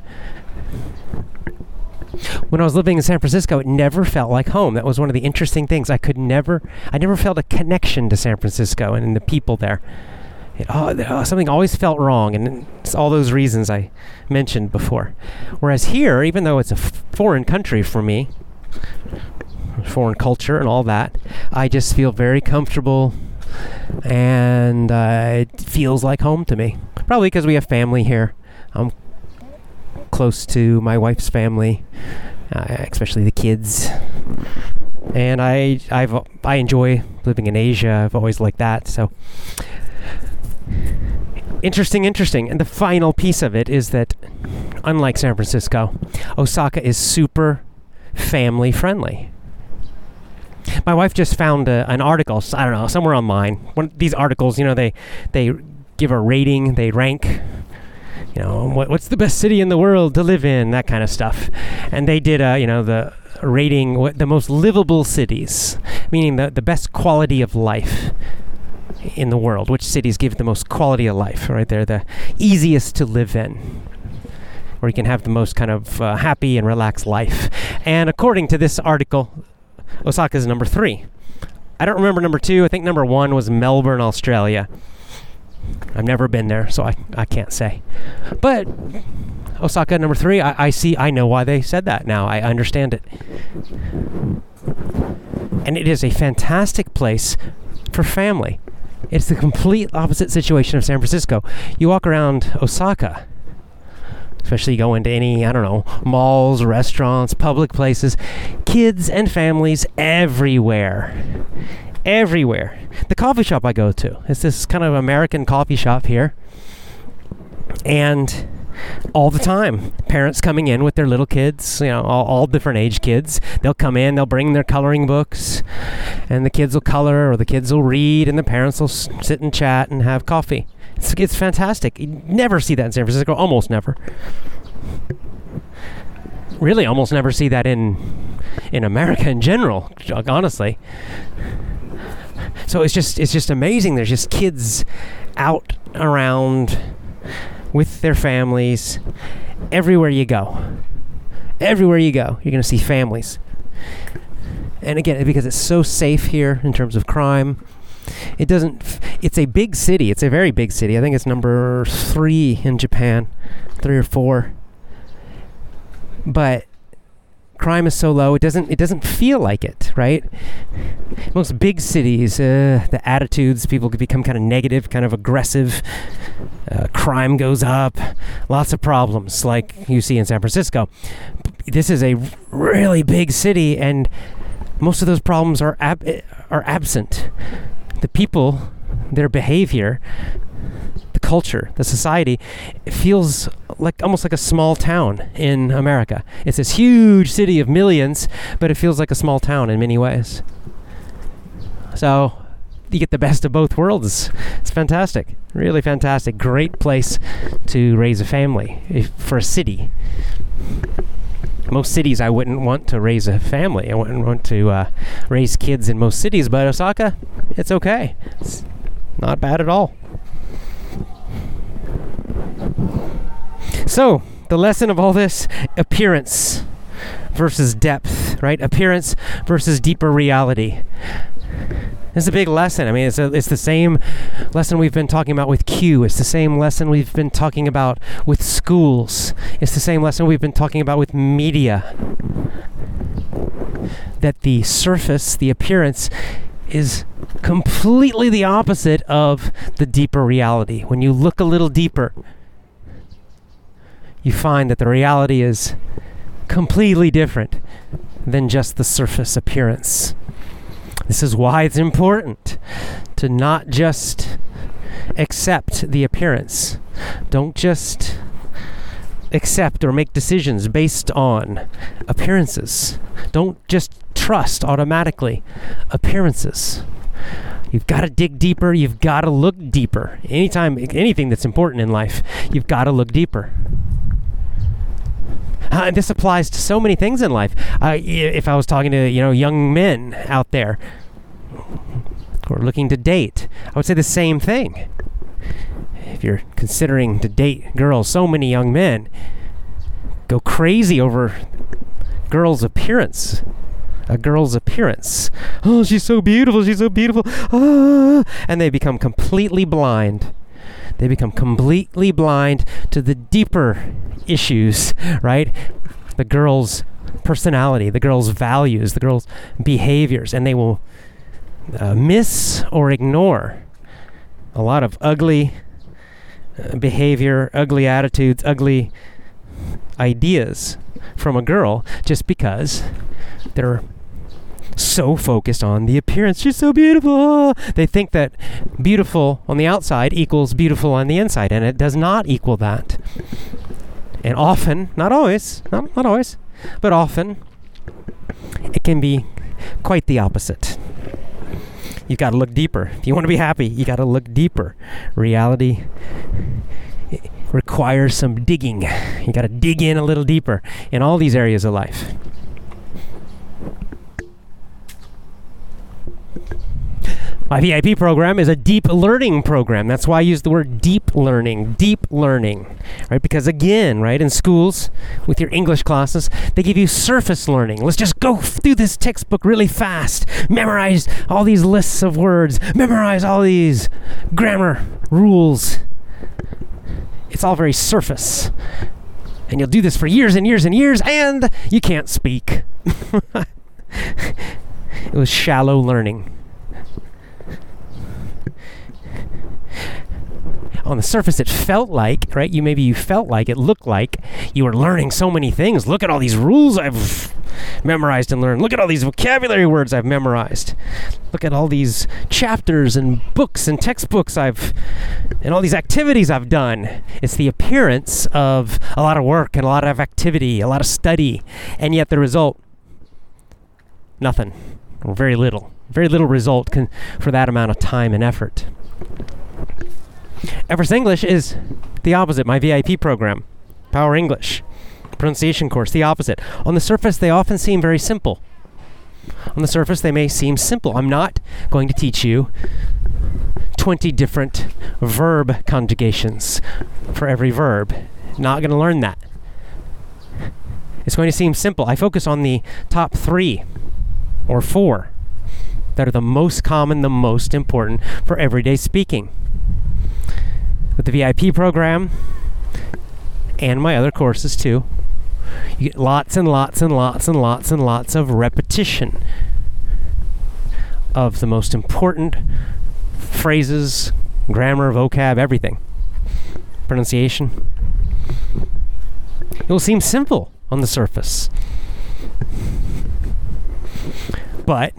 When I was living in San Francisco, it never felt like home. That was one of the interesting things. I could never, I never felt a connection to San Francisco and the people there. It, oh, something always felt wrong, and it's all those reasons I mentioned before. Whereas here, even though it's a foreign country for me, foreign culture and all that, I just feel very comfortable, and uh, it feels like home to me. Probably because we have family here. I'm close to my wife's family, uh, especially the kids. And I, I've, I enjoy living in Asia. I've always liked that. So, interesting, interesting. And the final piece of it is that, unlike San Francisco, Osaka is super family friendly. My wife just found a, an article. I don't know somewhere online. One these articles, you know, they they give a rating, they rank you know, what, what's the best city in the world to live in, that kind of stuff. And they did, uh, you know, the rating what the most livable cities, meaning the, the best quality of life in the world. Which cities give the most quality of life, right? They're the easiest to live in. Where you can have the most kind of uh, happy and relaxed life. And according to this article, Osaka is number three. I don't remember number two. I think number one was Melbourne, Australia. I've never been there, so I, I can't say. But Osaka number three, I, I see, I know why they said that now. I understand it. And it is a fantastic place for family. It's the complete opposite situation of San Francisco. You walk around Osaka, especially go into any, I don't know, malls, restaurants, public places, kids and families everywhere everywhere. The coffee shop I go to is this kind of American coffee shop here. And all the time, parents coming in with their little kids, you know, all, all, different age kids. They'll come in, they'll bring their coloring books, and the kids will color or the kids will read, and the parents will s- sit and chat and have coffee. It's, it's fantastic. You never see that in San Francisco, almost never. Really, almost never see that in in America in general, honestly so it's just it's just amazing. There's just kids out around with their families everywhere you go. Everywhere you go, you're going to see families. And again, because it's so safe here in terms of crime, it doesn't. It's a big city. It's a very big city. I think it's number three in Japan, three or four. But crime is so low, it doesn't it doesn't feel like it, right? Most big cities, uh, the attitudes people become kind of negative, kind of aggressive. Uh, crime goes up, lots of problems like you see in San Francisco. This is a really big city, and most of those problems are ab- are absent. The people, their behavior culture, the society, feels like almost like a small town in America. It's this huge city of millions, but it feels like a small town in many ways. So you get the best of both worlds. It's fantastic, really fantastic. Great place to raise a family if, for a city. Most cities, I wouldn't want to raise a family. I wouldn't want to uh, raise kids in most cities, but Osaka, it's okay. It's not bad at all. So, the lesson of all this appearance versus depth, right? Appearance versus deeper reality. It's a big lesson. I mean, it's, a, it's the same lesson we've been talking about with Q. It's the same lesson we've been talking about with schools. It's the same lesson we've been talking about with media. That the surface, the appearance, is completely the opposite of the deeper reality. When you look a little deeper, you find that the reality is completely different than just the surface appearance. This is why it's important to not just accept the appearance. Don't just accept or make decisions based on appearances. Don't just trust automatically appearances. You've got to dig deeper. You've got to look deeper. Anytime, anything that's important in life, you've got to look deeper. Uh, and this applies to so many things in life. Uh, if I was talking to you know young men out there who are looking to date, I would say the same thing. If you're considering to date girls, so many young men go crazy over girls' appearance. A girl's appearance. Oh, she's so beautiful. She's so beautiful. Ah, and they become completely blind. They become completely blind to the deeper issues, right? The girl's personality, the girl's values, the girl's behaviors, and they will uh, miss or ignore a lot of ugly uh, behavior, ugly attitudes, ugly ideas from a girl just because they're so focused on the appearance. She's so beautiful. Ah. They think that beautiful on the outside equals beautiful on the inside, and it does not equal that. And often, not always, not, not always, but often, it can be quite the opposite. You've got to look deeper. If you want to be happy, you got to look deeper. Reality requires some digging. You got to dig in a little deeper in all these areas of life. My VIP program is a deep learning program. That's why I use the word deep learning, deep learning, right? Because again, right, in schools with your English classes, they give you surface learning. Let's just go through this textbook really fast, memorize all these lists of words, memorize all these grammar rules. It's all very surface. And you'll do this for years and years and years, and you can't speak. it was shallow learning. On the surface it felt like, right? You maybe you felt like it looked like you were learning so many things. Look at all these rules I've memorized and learned. Look at all these vocabulary words I've memorized. Look at all these chapters and books and textbooks I've and all these activities I've done. It's the appearance of a lot of work and a lot of activity, a lot of study, and yet the result nothing or very little. Very little result can, for that amount of time and effort. Effortless English is the opposite, my VIP program, Power English, pronunciation course, the opposite. On the surface, they often seem very simple. On the surface, they may seem simple. I'm not going to teach you 20 different verb conjugations for every verb. Not going to learn that. It's going to seem simple. I focus on the top three or four that are the most common, the most important for everyday speaking with the VIP program and my other courses too. You get lots and lots and lots and lots and lots of repetition of the most important phrases, grammar, vocab, everything. Pronunciation. It will seem simple on the surface. But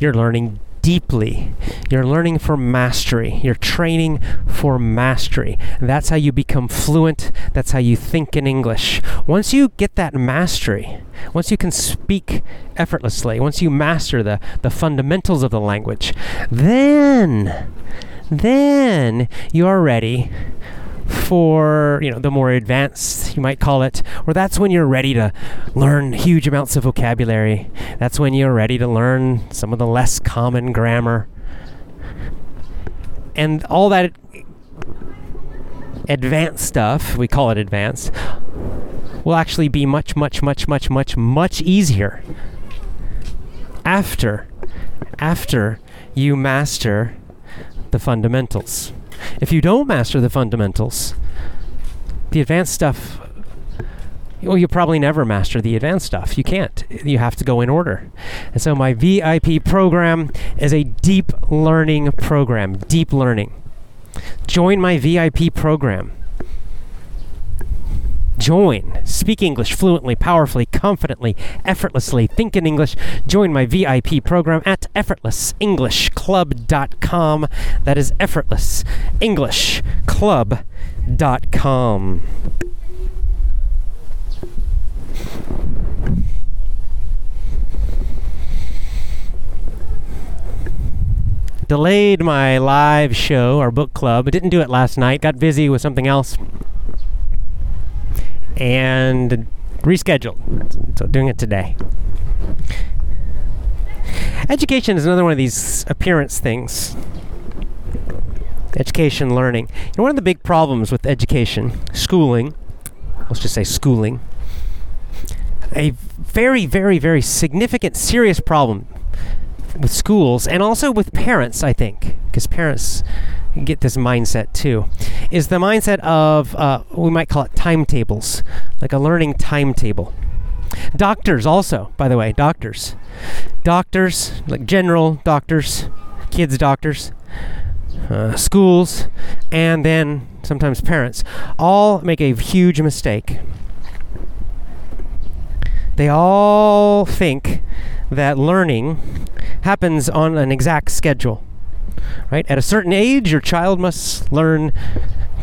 you're learning deeply. You're learning for mastery. You're training for mastery. That's how you become fluent. That's how you think in English. Once you get that mastery, once you can speak effortlessly, once you master the, the fundamentals of the language, then, then you are ready for you know the more advanced you might call it or that's when you're ready to learn huge amounts of vocabulary. That's when you're ready to learn some of the less common grammar. And all that advanced stuff we call it advanced will actually be much much much much much much easier after after you master the fundamentals if you don't master the fundamentals, the advanced stuff, well, you probably never master the advanced stuff. You can't. You have to go in order. And so my VIP program is a deep learning program, deep learning. Join my VIP program. Join. Speak English fluently, powerfully, confidently, effortlessly. Think in English. Join my VIP program at effortlessenglishclub.com. That is effortlessenglishclub.com. Delayed my live show, our book club. Didn't do it last night. Got busy with something else and rescheduled. So doing it today. Education is another one of these appearance things. Education, learning. You know, one of the big problems with education, schooling, let's just say schooling, a very, very, very significant, serious problem with schools and also with parents, I think, because parents get this mindset too, is the mindset of, uh, we might call it timetables, like a learning timetable. Doctors, also, by the way, doctors. Doctors, like general doctors, kids' doctors, uh, schools, and then sometimes parents, all make a huge mistake. They all think that learning happens on an exact schedule. Right? At a certain age, your child must learn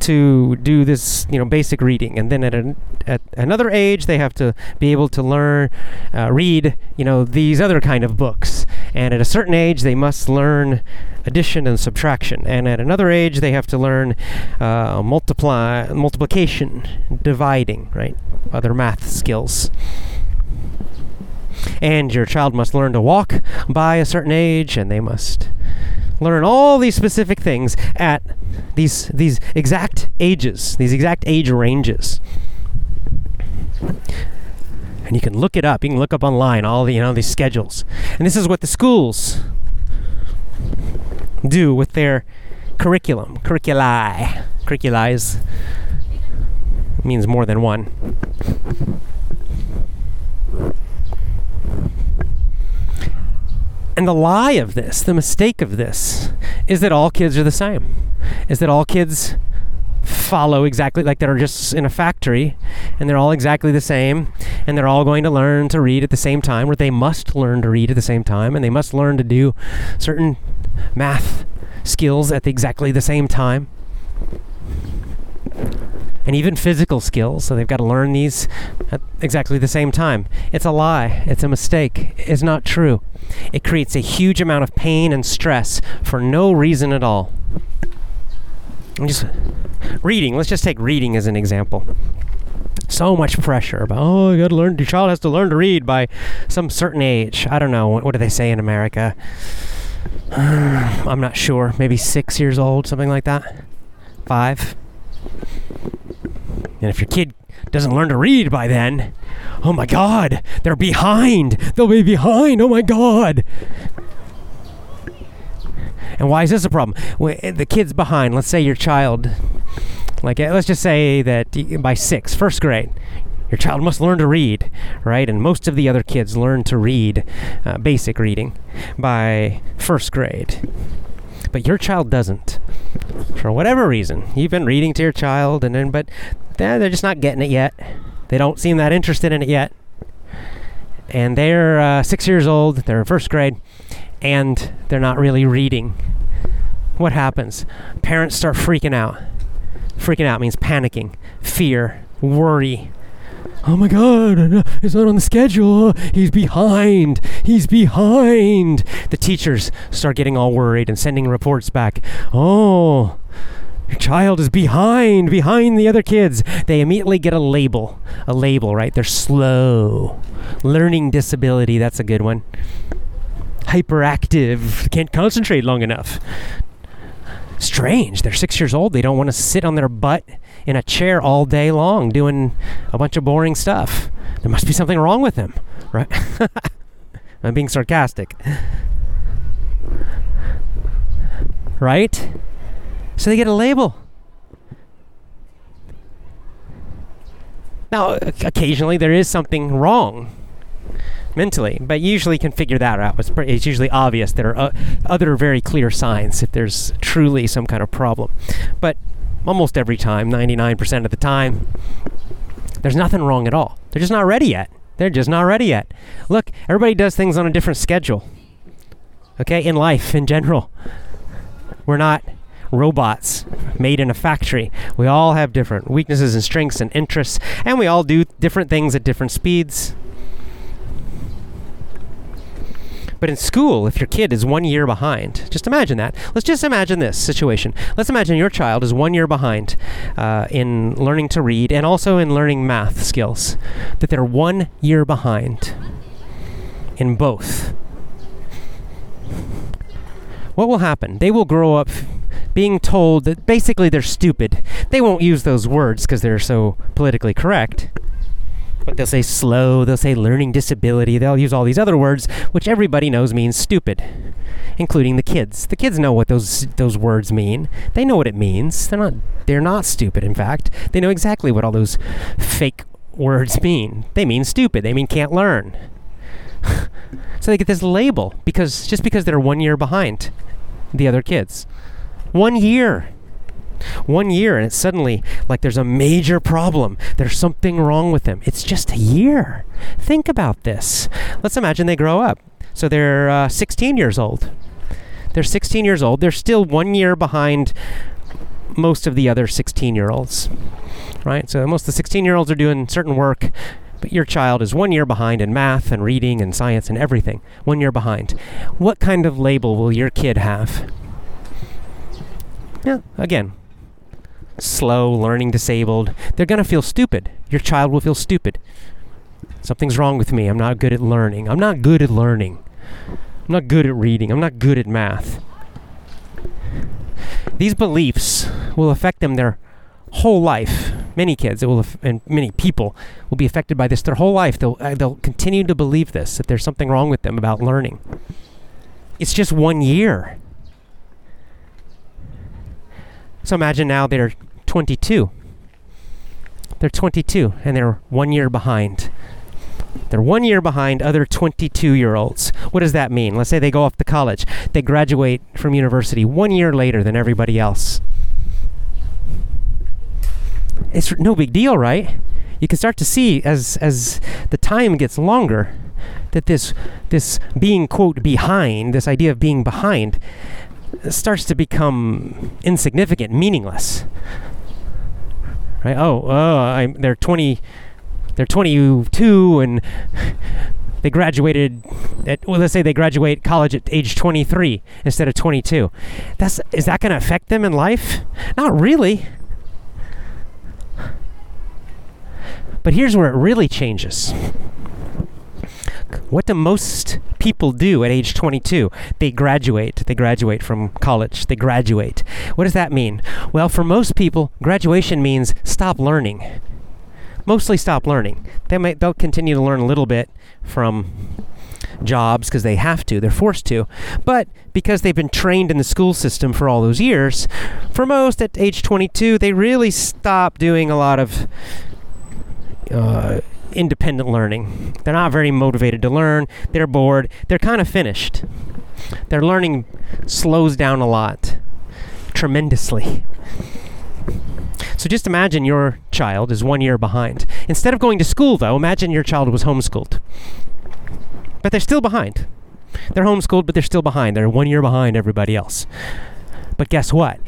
to do this, you know, basic reading, and then at, an, at another age, they have to be able to learn, uh, read, you know, these other kind of books. And at a certain age, they must learn addition and subtraction. And at another age, they have to learn uh, multiply, multiplication, dividing, right? Other math skills and your child must learn to walk by a certain age and they must learn all these specific things at these these exact ages these exact age ranges. And you can look it up. You can look up online all the you know these schedules. And this is what the schools do with their curriculum. Curriculi. Curriculi is means more than one And the lie of this, the mistake of this, is that all kids are the same. Is that all kids follow exactly like they're just in a factory and they're all exactly the same and they're all going to learn to read at the same time or they must learn to read at the same time and they must learn to do certain math skills at the exactly the same time and even physical skills. So they've got to learn these at exactly the same time. It's a lie. It's a mistake. It's not true. It creates a huge amount of pain and stress for no reason at all. I'm just reading. Let's just take reading as an example. So much pressure about oh, you got to learn. Your child has to learn to read by some certain age. I don't know. What, what do they say in America? I'm not sure. Maybe six years old, something like that. Five. And if your kid doesn't learn to read by then, oh my God, they're behind. They'll be behind. Oh my God. And why is this a problem? Well, eh, the kid's behind. Let's say your child, like, eh, let's just say that by six, first grade, your child must learn to read, right? And most of the other kids learn to read uh, basic reading by first grade. But your child doesn't. For whatever reason. You've been reading to your child, and then, but they're, just not getting it yet. They don't seem that interested in it yet. And they're uh, six years old, they're in first grade, and they're not really reading. What happens? Parents start freaking out. Freaking out means panicking, fear, worry. Oh my god, it's not on the schedule. He's behind. He's behind. The teachers start getting all worried and sending reports back. Oh, child is behind, behind the other kids. They immediately get a label. A label, right? They're slow. Learning disability, that's a good one. Hyperactive, can't concentrate long enough. Strange. They're six years old. They don't want to sit on their butt in a chair all day long doing a bunch of boring stuff. There must be something wrong with them, right? I'm being sarcastic. Right? So they get a label. Now, occasionally there is something wrong mentally, but usually can figure that out. It's, pretty, it's usually obvious. There are uh, other very clear signs if there's truly some kind of problem. But almost every time, 99% of the time, there's nothing wrong at all. They're just not ready yet. They're just not ready yet. Look, everybody does things on a different schedule. Okay, in life in general. We're not robots made in a factory. We all have different weaknesses and strengths and interests, and we all do different things at different speeds. But in school, if your kid is one year behind, just imagine that. Let's just imagine this situation. Let's imagine your child is one year behind uh, in learning to read and also in learning math skills, that they're one year behind in both. What will happen? They will grow up being told that basically they're stupid. They won't use those words because they're so politically correct. But they'll say slow, they'll say learning disability, they'll use all these other words, which everybody knows means stupid, including the kids. The kids know what those those words mean. They know what it means. They're not they're not stupid, in fact. They know exactly what all those fake words mean. They mean stupid. They mean can't learn. so they get this label because just because they're one year behind the other kids. One year. One year, and it's suddenly like there's a major problem. There's something wrong with them. It's just a year. Think about this. Let's imagine they grow up. So they're uh, 16 years old. They're 16 years old. They're still one year behind most of the other 16 year olds, right? So most of the 16 year olds are doing certain work, but your child is one year behind in math and reading and science and everything. One year behind. What kind of label will your kid have? Yeah, again, slow, learning disabled. They're going to feel stupid. Your child will feel stupid. Something's wrong with me. I'm not good at learning. I'm not good at learning. I'm not good at reading. I'm not good at math. These beliefs will affect them their whole life. Many kids, it will, and many people will be affected by this their whole life. They'll uh, they'll continue to believe this that there's something wrong with them about learning. It's just one year. So imagine now they're 22. They're 22 and they're one year behind. They're one year behind other 22 year olds. What does that mean? Let's say they go off to college. They graduate from university one year later than everybody else. It's no big deal, right? You can start to see as as the time gets longer that this this being quote behind, this idea of being behind starts to become insignificant, meaningless. Right? Oh, oh, I'm, they're 20, they're 22, and they graduated at well, let's say they graduate college at age 23 instead of 22. That's is that going to affect them in life? Not really. But here's where it really changes. What do most people do at age 22? They graduate. They graduate from college. They graduate. What does that mean? Well, for most people, graduation means stop learning. Mostly stop learning. They might they'll continue to learn a little bit from jobs because they have to, they're forced to. But because they've been trained in the school system for all those years, for most at age 22, they really stop doing a lot of uh, independent learning. They're not very motivated to learn. They're bored. They're kind of finished. Their learning slows down a lot, tremendously. So just imagine your child is one year behind. Instead of going to school, though, imagine your child was homeschooled. But they're still behind. They're homeschooled, but they're still behind. They're one year behind everybody else. But guess what?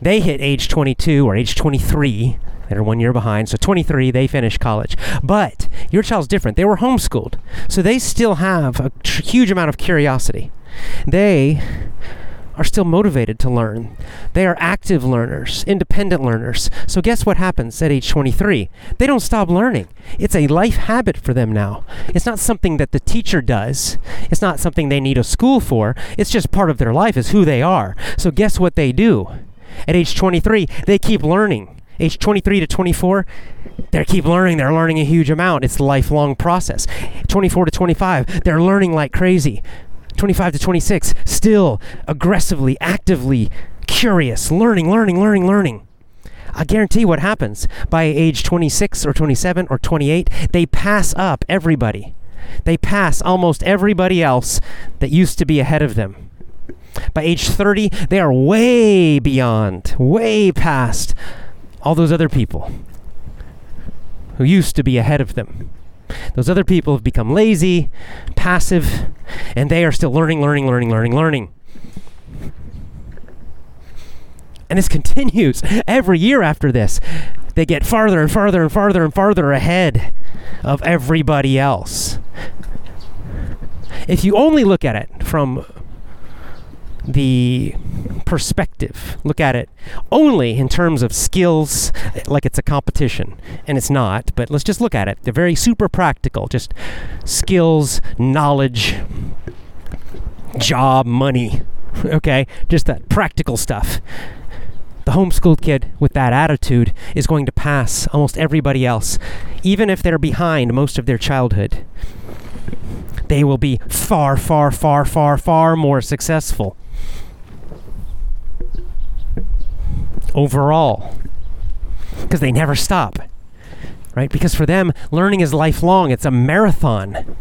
They hit age 22 or age 23 that are one year behind. So 23, they finish college. But your child's different. They were homeschooled. So they still have a tr- huge amount of curiosity. They are still motivated to learn. They are active learners, independent learners. So, guess what happens at age 23? They don't stop learning. It's a life habit for them now. It's not something that the teacher does, it's not something they need a school for. It's just part of their life, is who they are. So, guess what they do? At age 23, they keep learning age 23 to 24, they keep learning. They're learning a huge amount. It's a lifelong process. 24 to 25, they're learning like crazy. 25 to 26, still aggressively, actively curious, learning, learning, learning, learning. I guarantee what happens by age 26 or 27 or 28, they pass up everybody. They pass almost everybody else that used to be ahead of them. By age 30, they are way beyond, way past all those other people who used to be ahead of them. Those other people have become lazy, passive, and they are still learning, learning, learning, learning, learning. And this continues every year after this. They get farther and farther and farther and farther ahead of everybody else. if you only look at it from the perspective, look at it only in terms of skills, like it's a competition, and it's not, but let's just look at it. They're very super practical, just skills, knowledge, job, money, okay? Just that practical stuff. The homeschooled kid with that attitude is going to pass almost everybody else, even if they're behind most of their childhood. They will be far, far, far, far, far more successful overall because they never stop right because for them learning is lifelong it's a marathon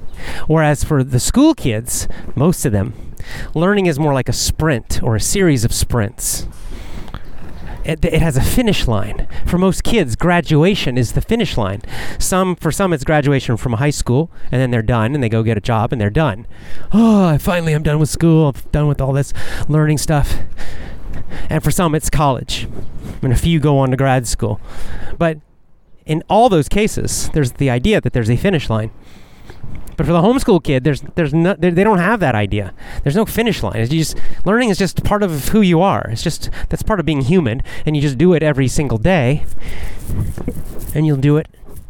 whereas for the school kids most of them learning is more like a sprint or a series of sprints it, it, has a finish line. For most kids, graduation is the finish line. Some, for some, it's graduation from high school, and then they're done, and they go get a job, and they're done. Oh, finally, I'm done with school. I'm done with all this learning stuff. And for some, it's college, and a few go on to grad school. But in all those cases, there's the idea that there's a finish line. But for the homeschool kid, there's there's no, they don't have that idea. There's no finish line. It's just learning is just part of who you are. It's just that's part of being human, and you just do it every single day, and you'll do it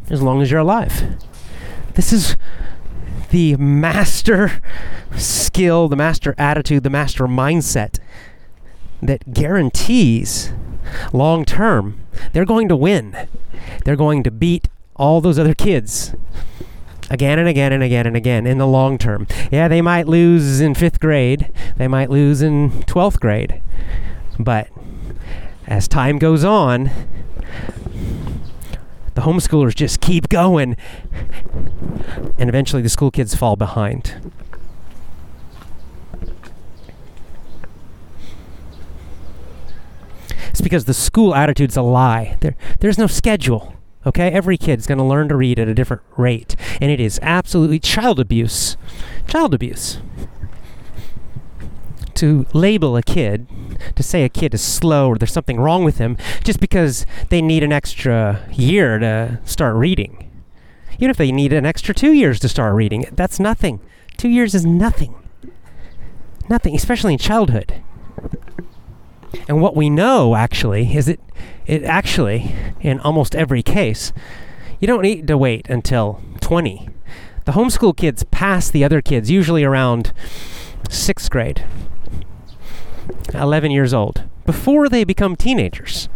as long as you're alive. This is the master skill, the master attitude, the master mindset that guarantees long term they're going to win. They're going to beat all those other kids again and again and again and again in the long term. Yeah, they might lose in fifth grade, they might lose in 12th grade, but as time goes on, the homeschoolers just keep going, and eventually the school kids fall behind. It's because the school attitude's a lie. There, there's no schedule. Okay, every kid's going to learn to read at a different rate, and it is absolutely child abuse. Child abuse. To label a kid, to say a kid is slow or there's something wrong with him just because they need an extra year to start reading. Even if they need an extra two years to start reading, that's nothing. Two years is nothing. Nothing, especially in childhood. And what we know actually is that it actually, in almost every case, you don't need to wait until 20. The homeschool kids pass the other kids usually around sixth grade, 11 years old, before they become teenagers.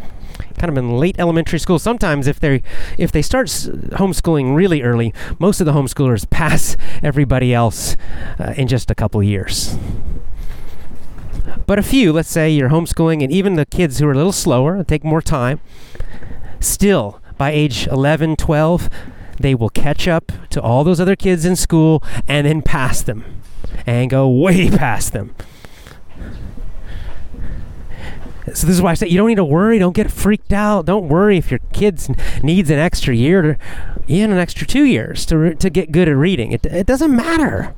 Kind of in late elementary school. Sometimes, if they if they start homeschooling really early, most of the homeschoolers pass everybody else uh, in just a couple years. But a few, let's say you're homeschooling, and even the kids who are a little slower, take more time, still by age 11, 12, they will catch up to all those other kids in school and then pass them and go way past them. So this is why I say you don't need to worry. Don't get freaked out. Don't worry if your kids needs an extra year to, even an extra two years to to get good at reading. It it doesn't matter.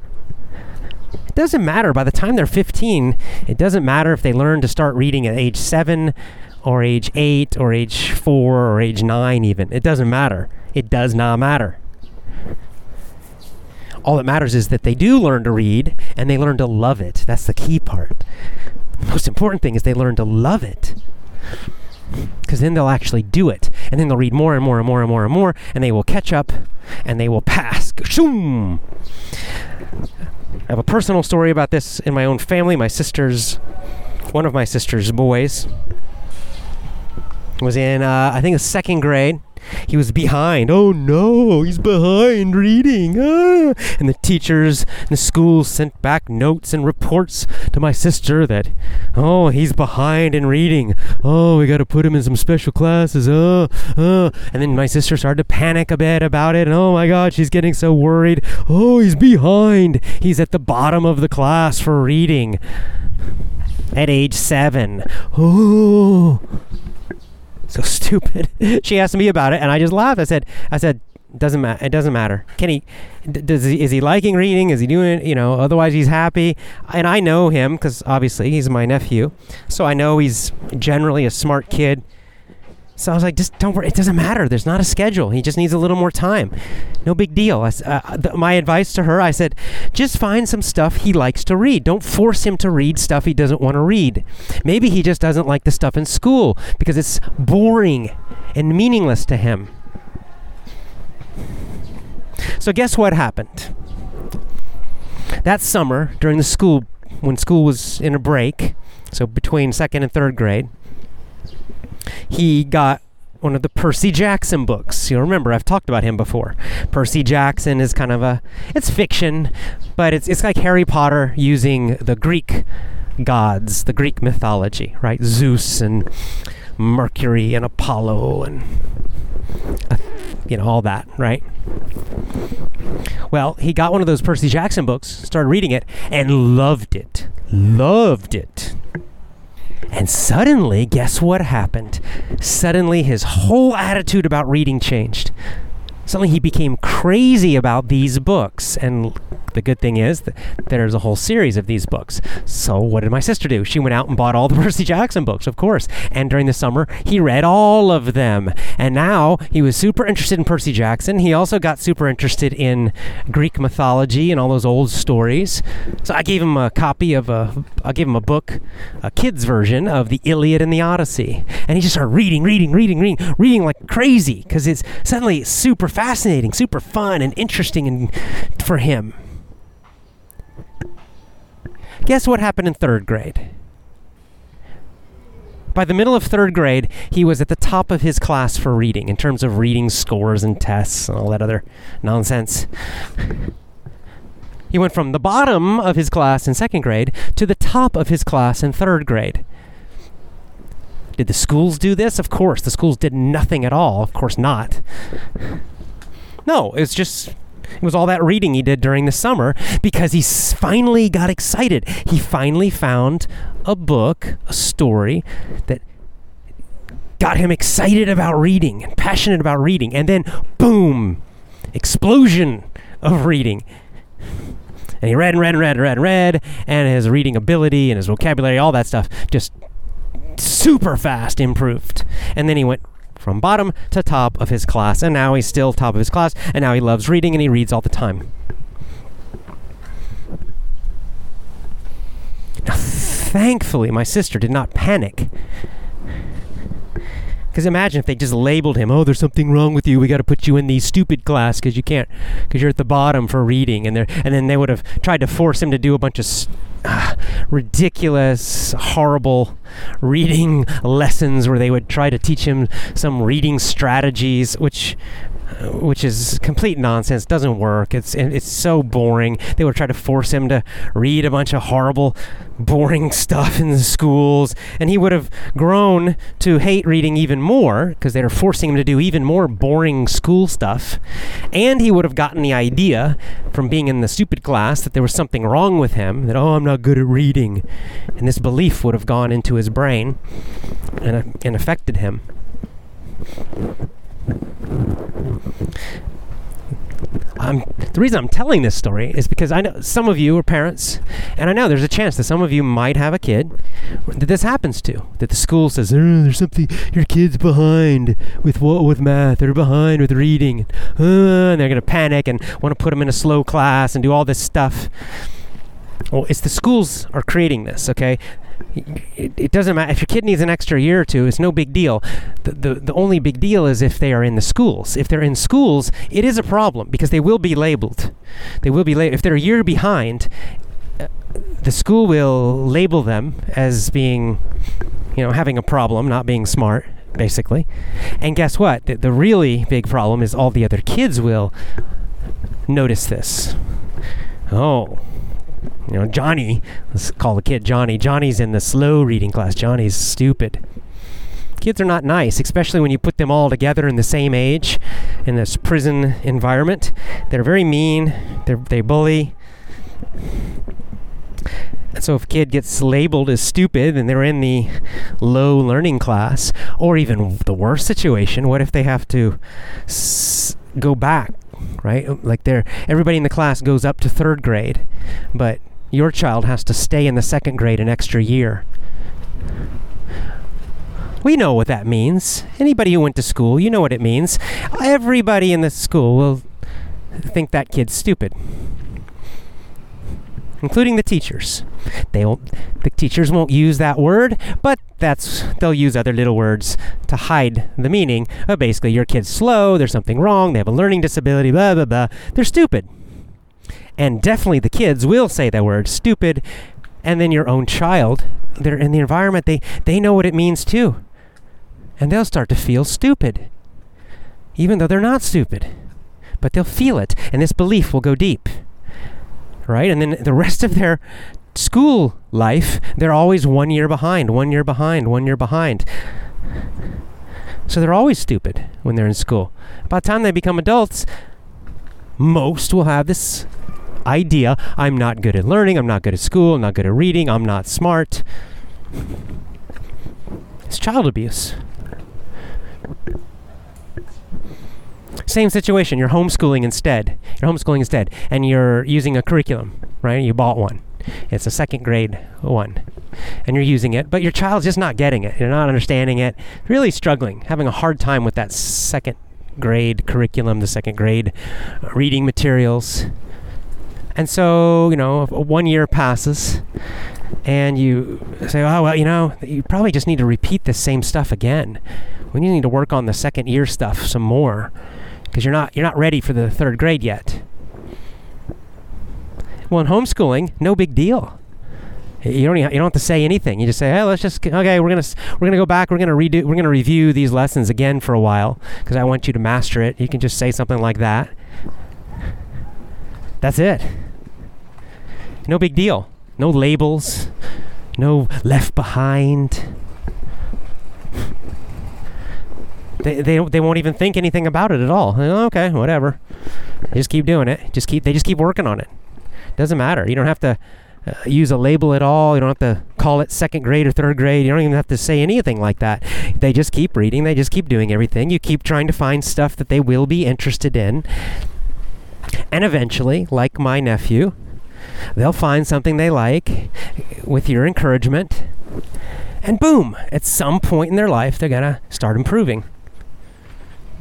It doesn't matter. By the time they're 15, it doesn't matter if they learn to start reading at age 7 or age 8 or age 4 or age 9, even. It doesn't matter. It does not matter. All that matters is that they do learn to read and they learn to love it. That's the key part. The most important thing is they learn to love it. Because then they'll actually do it. And then they'll read more and more and more and more and more, and they will catch up and they will pass. Shoom! I have a personal story about this in my own family. My sister's, one of my sister's boys, was in, uh, I think, the second grade. He was behind. Oh no, he's behind reading. Ah. And the teachers and the schools sent back notes and reports to my sister that, oh, he's behind in reading. Oh, we got to put him in some special classes. Oh, oh. And then my sister started to panic a bit about it. And oh my God, she's getting so worried. Oh, he's behind. He's at the bottom of the class for reading at age seven. Oh so stupid. she asked me about it, and I just laughed. I said, I said, doesn't matter. It doesn't matter. Can he? D- does he? Is he liking reading? Is he doing? You know. Otherwise, he's happy. And I know him because obviously he's my nephew, so I know he's generally a smart kid. So I was like, just don't worry. It doesn't matter. There's not a schedule. He just needs a little more time. No big deal. I, uh, th- my advice to her, I said, just find some stuff he likes to read. Don't force him to read stuff he doesn't want to read. Maybe he just doesn't like the stuff in school because it's boring and meaningless to him. So guess what happened? That summer, during the school, when school was in a break, so between second and third grade, he got one of the Percy Jackson books. You'll remember I've talked about him before. Percy Jackson is kind of a it's fiction, but it's it's like Harry Potter using the Greek gods, the Greek mythology, right? Zeus and Mercury and Apollo and uh, you know all that, right? Well, he got one of those Percy Jackson books, started reading it and loved it. Loved it. And suddenly, guess what happened? Suddenly, his whole attitude about reading changed. Suddenly, he became crazy about these books. And the good thing is that there's a whole series of these books. So, what did my sister do? She went out and bought all the Percy Jackson books, of course. And during the summer, he read all of them. And now he was super interested in Percy Jackson. He also got super interested in Greek mythology and all those old stories. So, I gave him a copy of a, I gave him a book, a kid's version of the Iliad and the Odyssey. And he just started reading, reading, reading, reading, reading like crazy because it's suddenly super fascinating, super fun and interesting and for him. Guess what happened in third grade? By the middle of third grade, he was at the top of his class for reading in terms of reading scores and tests and all that other nonsense. He went from the bottom of his class in second grade to the top of his class in third grade. Did the schools do this? Of course. The schools did nothing at all. Of course not. No, it's just it was all that reading he did during the summer because he finally got excited. He finally found a book, a story that got him excited about reading and passionate about reading. And then, boom, explosion of reading. And he read and read and read and read and read, and his reading ability and his vocabulary, all that stuff, just super fast improved. And then he went from bottom to top of his class, and now he's still top of his class, and now he loves reading and he reads all the time. Now, thankfully, my sister did not panic. Because imagine if they just labeled him, oh, there's something wrong with you. We got to put you in the stupid class because you can't, because you're at the bottom for reading, and and then they would have tried to force him to do a bunch of uh, ridiculous, horrible reading lessons where they would try to teach him some reading strategies, which which is complete nonsense. Doesn't work. It's it's so boring. They would try to force him to read a bunch of horrible, boring stuff in the schools, and he would have grown to hate reading even more because they were forcing him to do even more boring school stuff. And he would have gotten the idea from being in the stupid class that there was something wrong with him. That oh, I'm not good at reading, and this belief would have gone into his brain and and affected him. I'm, the reason I'm telling this story is because I know some of you are parents, and I know there's a chance that some of you might have a kid that this happens to. That the school says, oh, "There's something your kid's behind with what with math, they're behind with reading, uh, and they're gonna panic and want to put them in a slow class and do all this stuff." Well, it's the schools are creating this. Okay, it, it, doesn't matter if your kid needs an extra year or two it's no big deal. The, the, the only big deal is if they are in the schools. If they're in schools it is a problem because they will be labeled. They will be labeled if they're a year behind uh, the school will label them as being you know having a problem not being smart basically. And guess what? The, the really big problem is all the other kids will notice this. Oh you know, Johnny, let's call the kid Johnny. Johnny's in the slow reading class. Johnny's stupid. Kids are not nice, especially when you put them all together in the same age in this prison environment. They're very mean, they they bully. And so if a kid gets labeled as stupid and they're in the low learning class, or even the worst situation, what if they have to s- go back right? Like they're everybody in the class goes up to third grade, but your child has to stay in the second grade an extra year. We know what that means. Anybody who went to school, you know what it means. Everybody in the school will think that kid's stupid, including the teachers. They won't, the teachers won't use that word, but that's they'll use other little words to hide the meaning. Of basically, your kid's slow. There's something wrong. They have a learning disability. Blah blah blah. They're stupid. And definitely the kids will say that word stupid. And then your own child, they're in the environment, they, they know what it means too. And they'll start to feel stupid. Even though they're not stupid. But they'll feel it, and this belief will go deep. Right? And then the rest of their school life, they're always one year behind, one year behind, one year behind. So they're always stupid when they're in school. By the time they become adults, most will have this idea I'm not good at learning, I'm not good at school, I'm not good at reading, I'm not smart. It's child abuse. Same situation, you're homeschooling instead. You're homeschooling instead, and you're using a curriculum, right? You bought one. It's a second grade one. And you're using it, but your child's just not getting it. You're not understanding it. Really struggling, having a hard time with that second grade curriculum, the second grade reading materials. And so, you know, one year passes and you say, oh, well, you know, you probably just need to repeat the same stuff again. We need to work on the second year stuff some more because you're not, you're not ready for the third grade yet. Well, in homeschooling, no big deal. You don't, you don't have to say anything. You just say, "Hey, let's just okay. We're gonna we're gonna go back. We're gonna redo. We're gonna review these lessons again for a while because I want you to master it." You can just say something like that. That's it. No big deal. No labels. No left behind. They, they, they won't even think anything about it at all. Okay, whatever. They just keep doing it. Just keep they just keep working on it. Doesn't matter. You don't have to uh, use a label at all. You don't have to call it second grade or third grade. You don't even have to say anything like that. They just keep reading. They just keep doing everything. You keep trying to find stuff that they will be interested in. And eventually, like my nephew, they'll find something they like with your encouragement. And boom, at some point in their life, they're going to start improving.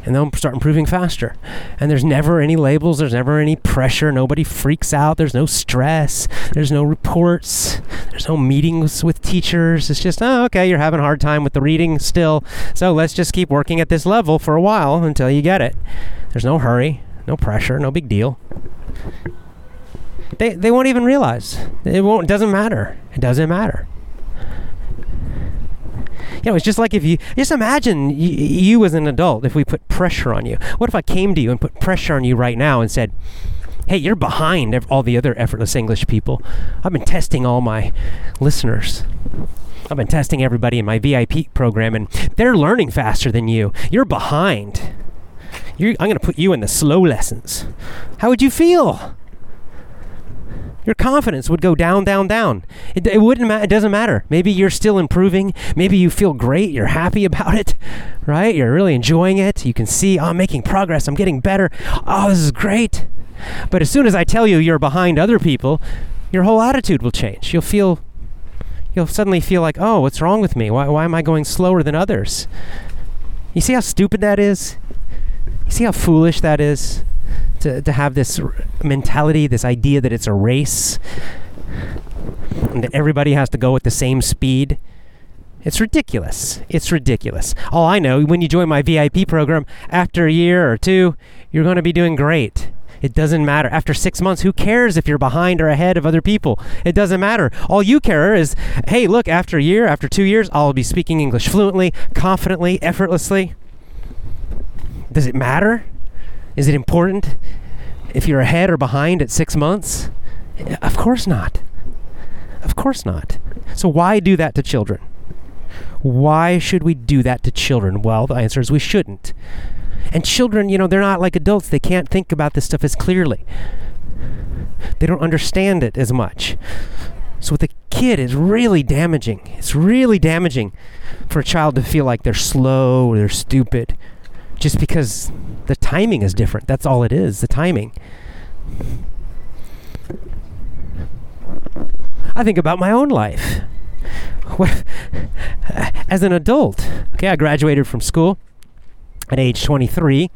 And they'll start improving faster. And there's never any labels, there's never any pressure, nobody freaks out, there's no stress, there's no reports, there's no meetings with teachers. It's just, oh, okay, you're having a hard time with the reading still, so let's just keep working at this level for a while until you get it. There's no hurry, no pressure, no big deal. They, they won't even realize. It won't. Doesn't matter. It doesn't matter. You know, it's just like if you just imagine you, you as an adult. If we put pressure on you, what if I came to you and put pressure on you right now and said, "Hey, you're behind all the other effortless English people. I've been testing all my listeners." I've been testing everybody in my VIP program, and they're learning faster than you. You're behind. You're, I'm going to put you in the slow lessons. How would you feel? Your confidence would go down, down, down. It, it wouldn't matter. It doesn't matter. Maybe you're still improving. Maybe you feel great. You're happy about it, right? You're really enjoying it. You can see, oh, I'm making progress. I'm getting better. Oh, this is great. But as soon as I tell you you're behind other people, your whole attitude will change. You'll feel, you'll suddenly feel like, oh, what's wrong with me? Why, why am I going slower than others? You see how stupid that is? You see how foolish that is? to, to have this mentality, this idea that it's a race, and that everybody has to go at the same speed. It's ridiculous. It's ridiculous. All I know, when you join my VIP program, after a year or two, you're going to be doing great. It doesn't matter. After six months, who cares if you're behind or ahead of other people? It doesn't matter. All you care is, hey, look, after a year, after two years, I'll be speaking English fluently, confidently, effortlessly. Does it matter? Is it important if you're ahead or behind at six months? Of course not. Of course not. So, why do that to children? Why should we do that to children? Well, the answer is we shouldn't. And children, you know, they're not like adults. They can't think about this stuff as clearly. They don't understand it as much. So with a kid, it's really damaging. It's really damaging for a child to feel like they're slow or they're stupid just because the timing is different. That's all it is, the timing. I think about my own life. as an adult, okay, I graduated from school at age 23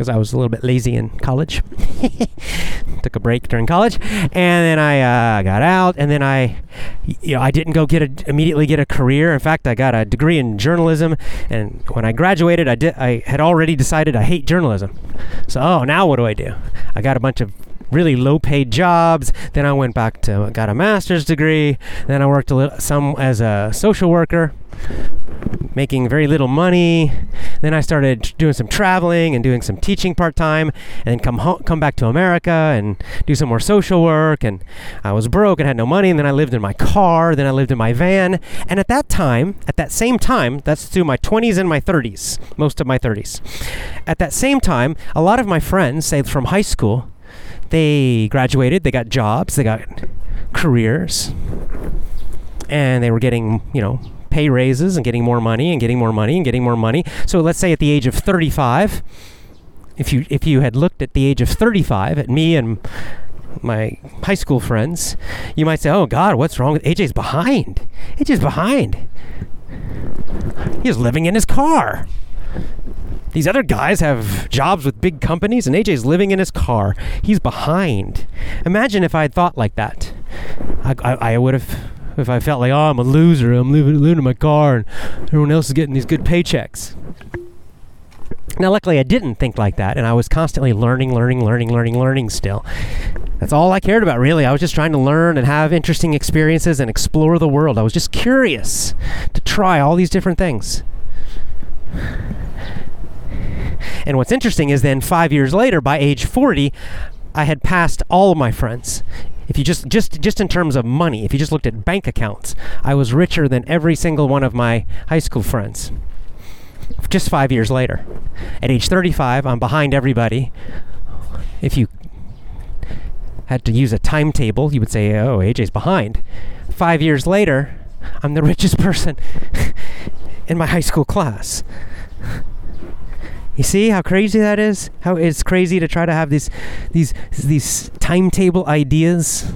because I was a little bit lazy in college. Took a break during college, and then I uh, got out, and then I, you know, I didn't go get a, immediately get a career. In fact, I got a degree in journalism, and when I graduated, I did I had already decided I hate journalism. So, oh, now what do I do? I got a bunch of really low paid jobs. Then I went back to got a master's degree. Then I worked a little some as a social worker making very little money. Then I started doing some traveling and doing some teaching part time, and then come home, come back to America and do some more social work. And I was broke and had no money. And then I lived in my car. Then I lived in my van. And at that time, at that same time, that's through my 20s and my 30s, most of my 30s. At that same time, a lot of my friends, say from high school, they graduated, they got jobs, they got careers, and they were getting, you know, pay raises and getting more money and getting more money and getting more money. So let's say at the age of 35, if you if you had looked at the age of 35 at me and my high school friends, you might say, "Oh God, what's wrong with AJ's behind? AJ's behind. He's living in his car." These other guys have jobs with big companies, and AJ's living in his car. He's behind. Imagine if I had thought like that. I, I, I would have if I felt like, oh, I'm a loser, I'm in my car, and everyone else is getting these good paychecks. Now, luckily, I didn't think like that, and I was constantly learning, learning, learning, learning, learning still. That's all I cared about, really. I was just trying to learn and have interesting experiences and explore the world. I was just curious to try all these different things. And what's interesting is then five years later, by age 40, I had passed all of my friends if you just just just in terms of money, if you just looked at bank accounts, I was richer than every single one of my high school friends. Just 5 years later. At age 35, I'm behind everybody. If you had to use a timetable, you would say, "Oh, AJ's behind." 5 years later, I'm the richest person in my high school class. You see how crazy that is? How it's crazy to try to have these these these timetable ideas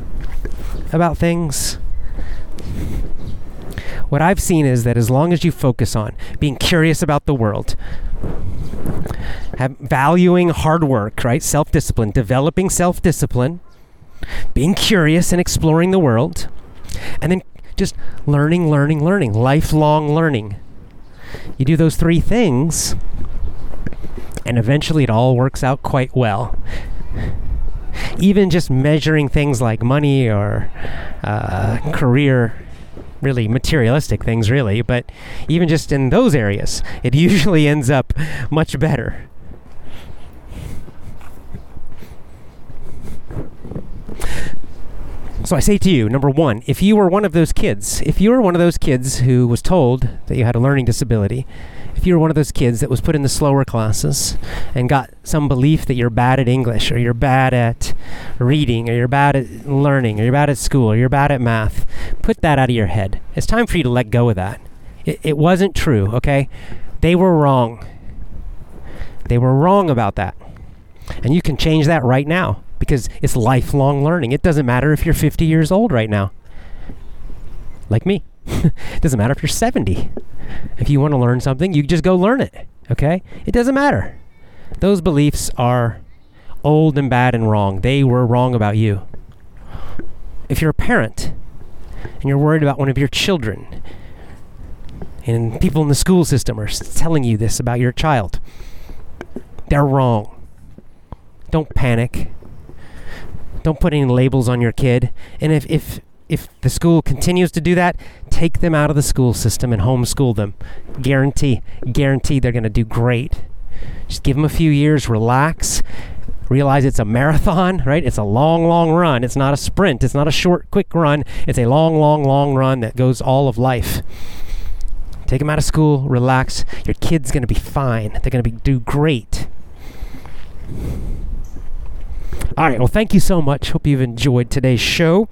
about things. What I've seen is that as long as you focus on being curious about the world, valuing hard work, right? Self discipline, developing self discipline, being curious and exploring the world, and then just learning, learning, learning, lifelong learning. You do those three things, and eventually it all works out quite well. Even just measuring things like money or uh, career, really materialistic things, really, but even just in those areas, it usually ends up much better. So I say to you, number one, if you were one of those kids, if you were one of those kids who was told that you had a learning disability, if you were one of those kids that was put in the slower classes and got some belief that you're bad at English or you're bad at reading or you're bad at learning or you're bad at school or you're bad at math, put that out of your head. It's time for you to let go of that. It, it wasn't true, okay? They were wrong. They were wrong about that. And you can change that right now because it's lifelong learning. It doesn't matter if you're 50 years old right now, like me. It doesn't matter if you're 70. If you want to learn something, you just go learn it. Okay? It doesn't matter. Those beliefs are old and bad and wrong. They were wrong about you. If you're a parent and you're worried about one of your children, and people in the school system are telling you this about your child, they're wrong. Don't panic. Don't put any labels on your kid. And if, if if the school continues to do that, take them out of the school system and homeschool them. Guarantee, guarantee they're going to do great. Just give them a few years, relax, realize it's a marathon, right? It's a long, long run. It's not a sprint. It's not a short, quick run. It's a long, long, long run that goes all of life. Take them out of school, relax. Your kid's going to be fine. They're going to be do great. All right. Well, thank you so much. Hope you've enjoyed today's show.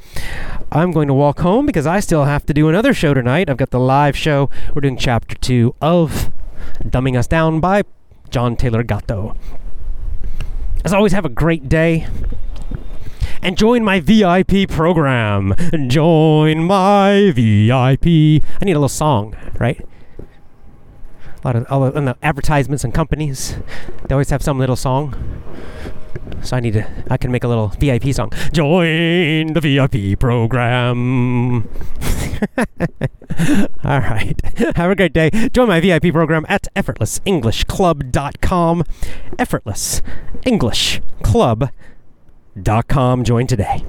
I'm going to walk home because I still have to do another show tonight. I've got the live show. We're doing chapter two of Dumbing Us Down by John Taylor Gatto. As always, have a great day. and join my VIP program. Join my VIP. I need a little song, right? A lot of all the, advertisements and companies, they always have some little song. So I need to. I can make a little VIP song. Join the VIP program. All right. Have a great day. Join my VIP program at effortlessenglishclub.com. Effortlessenglishclub.com. Join today.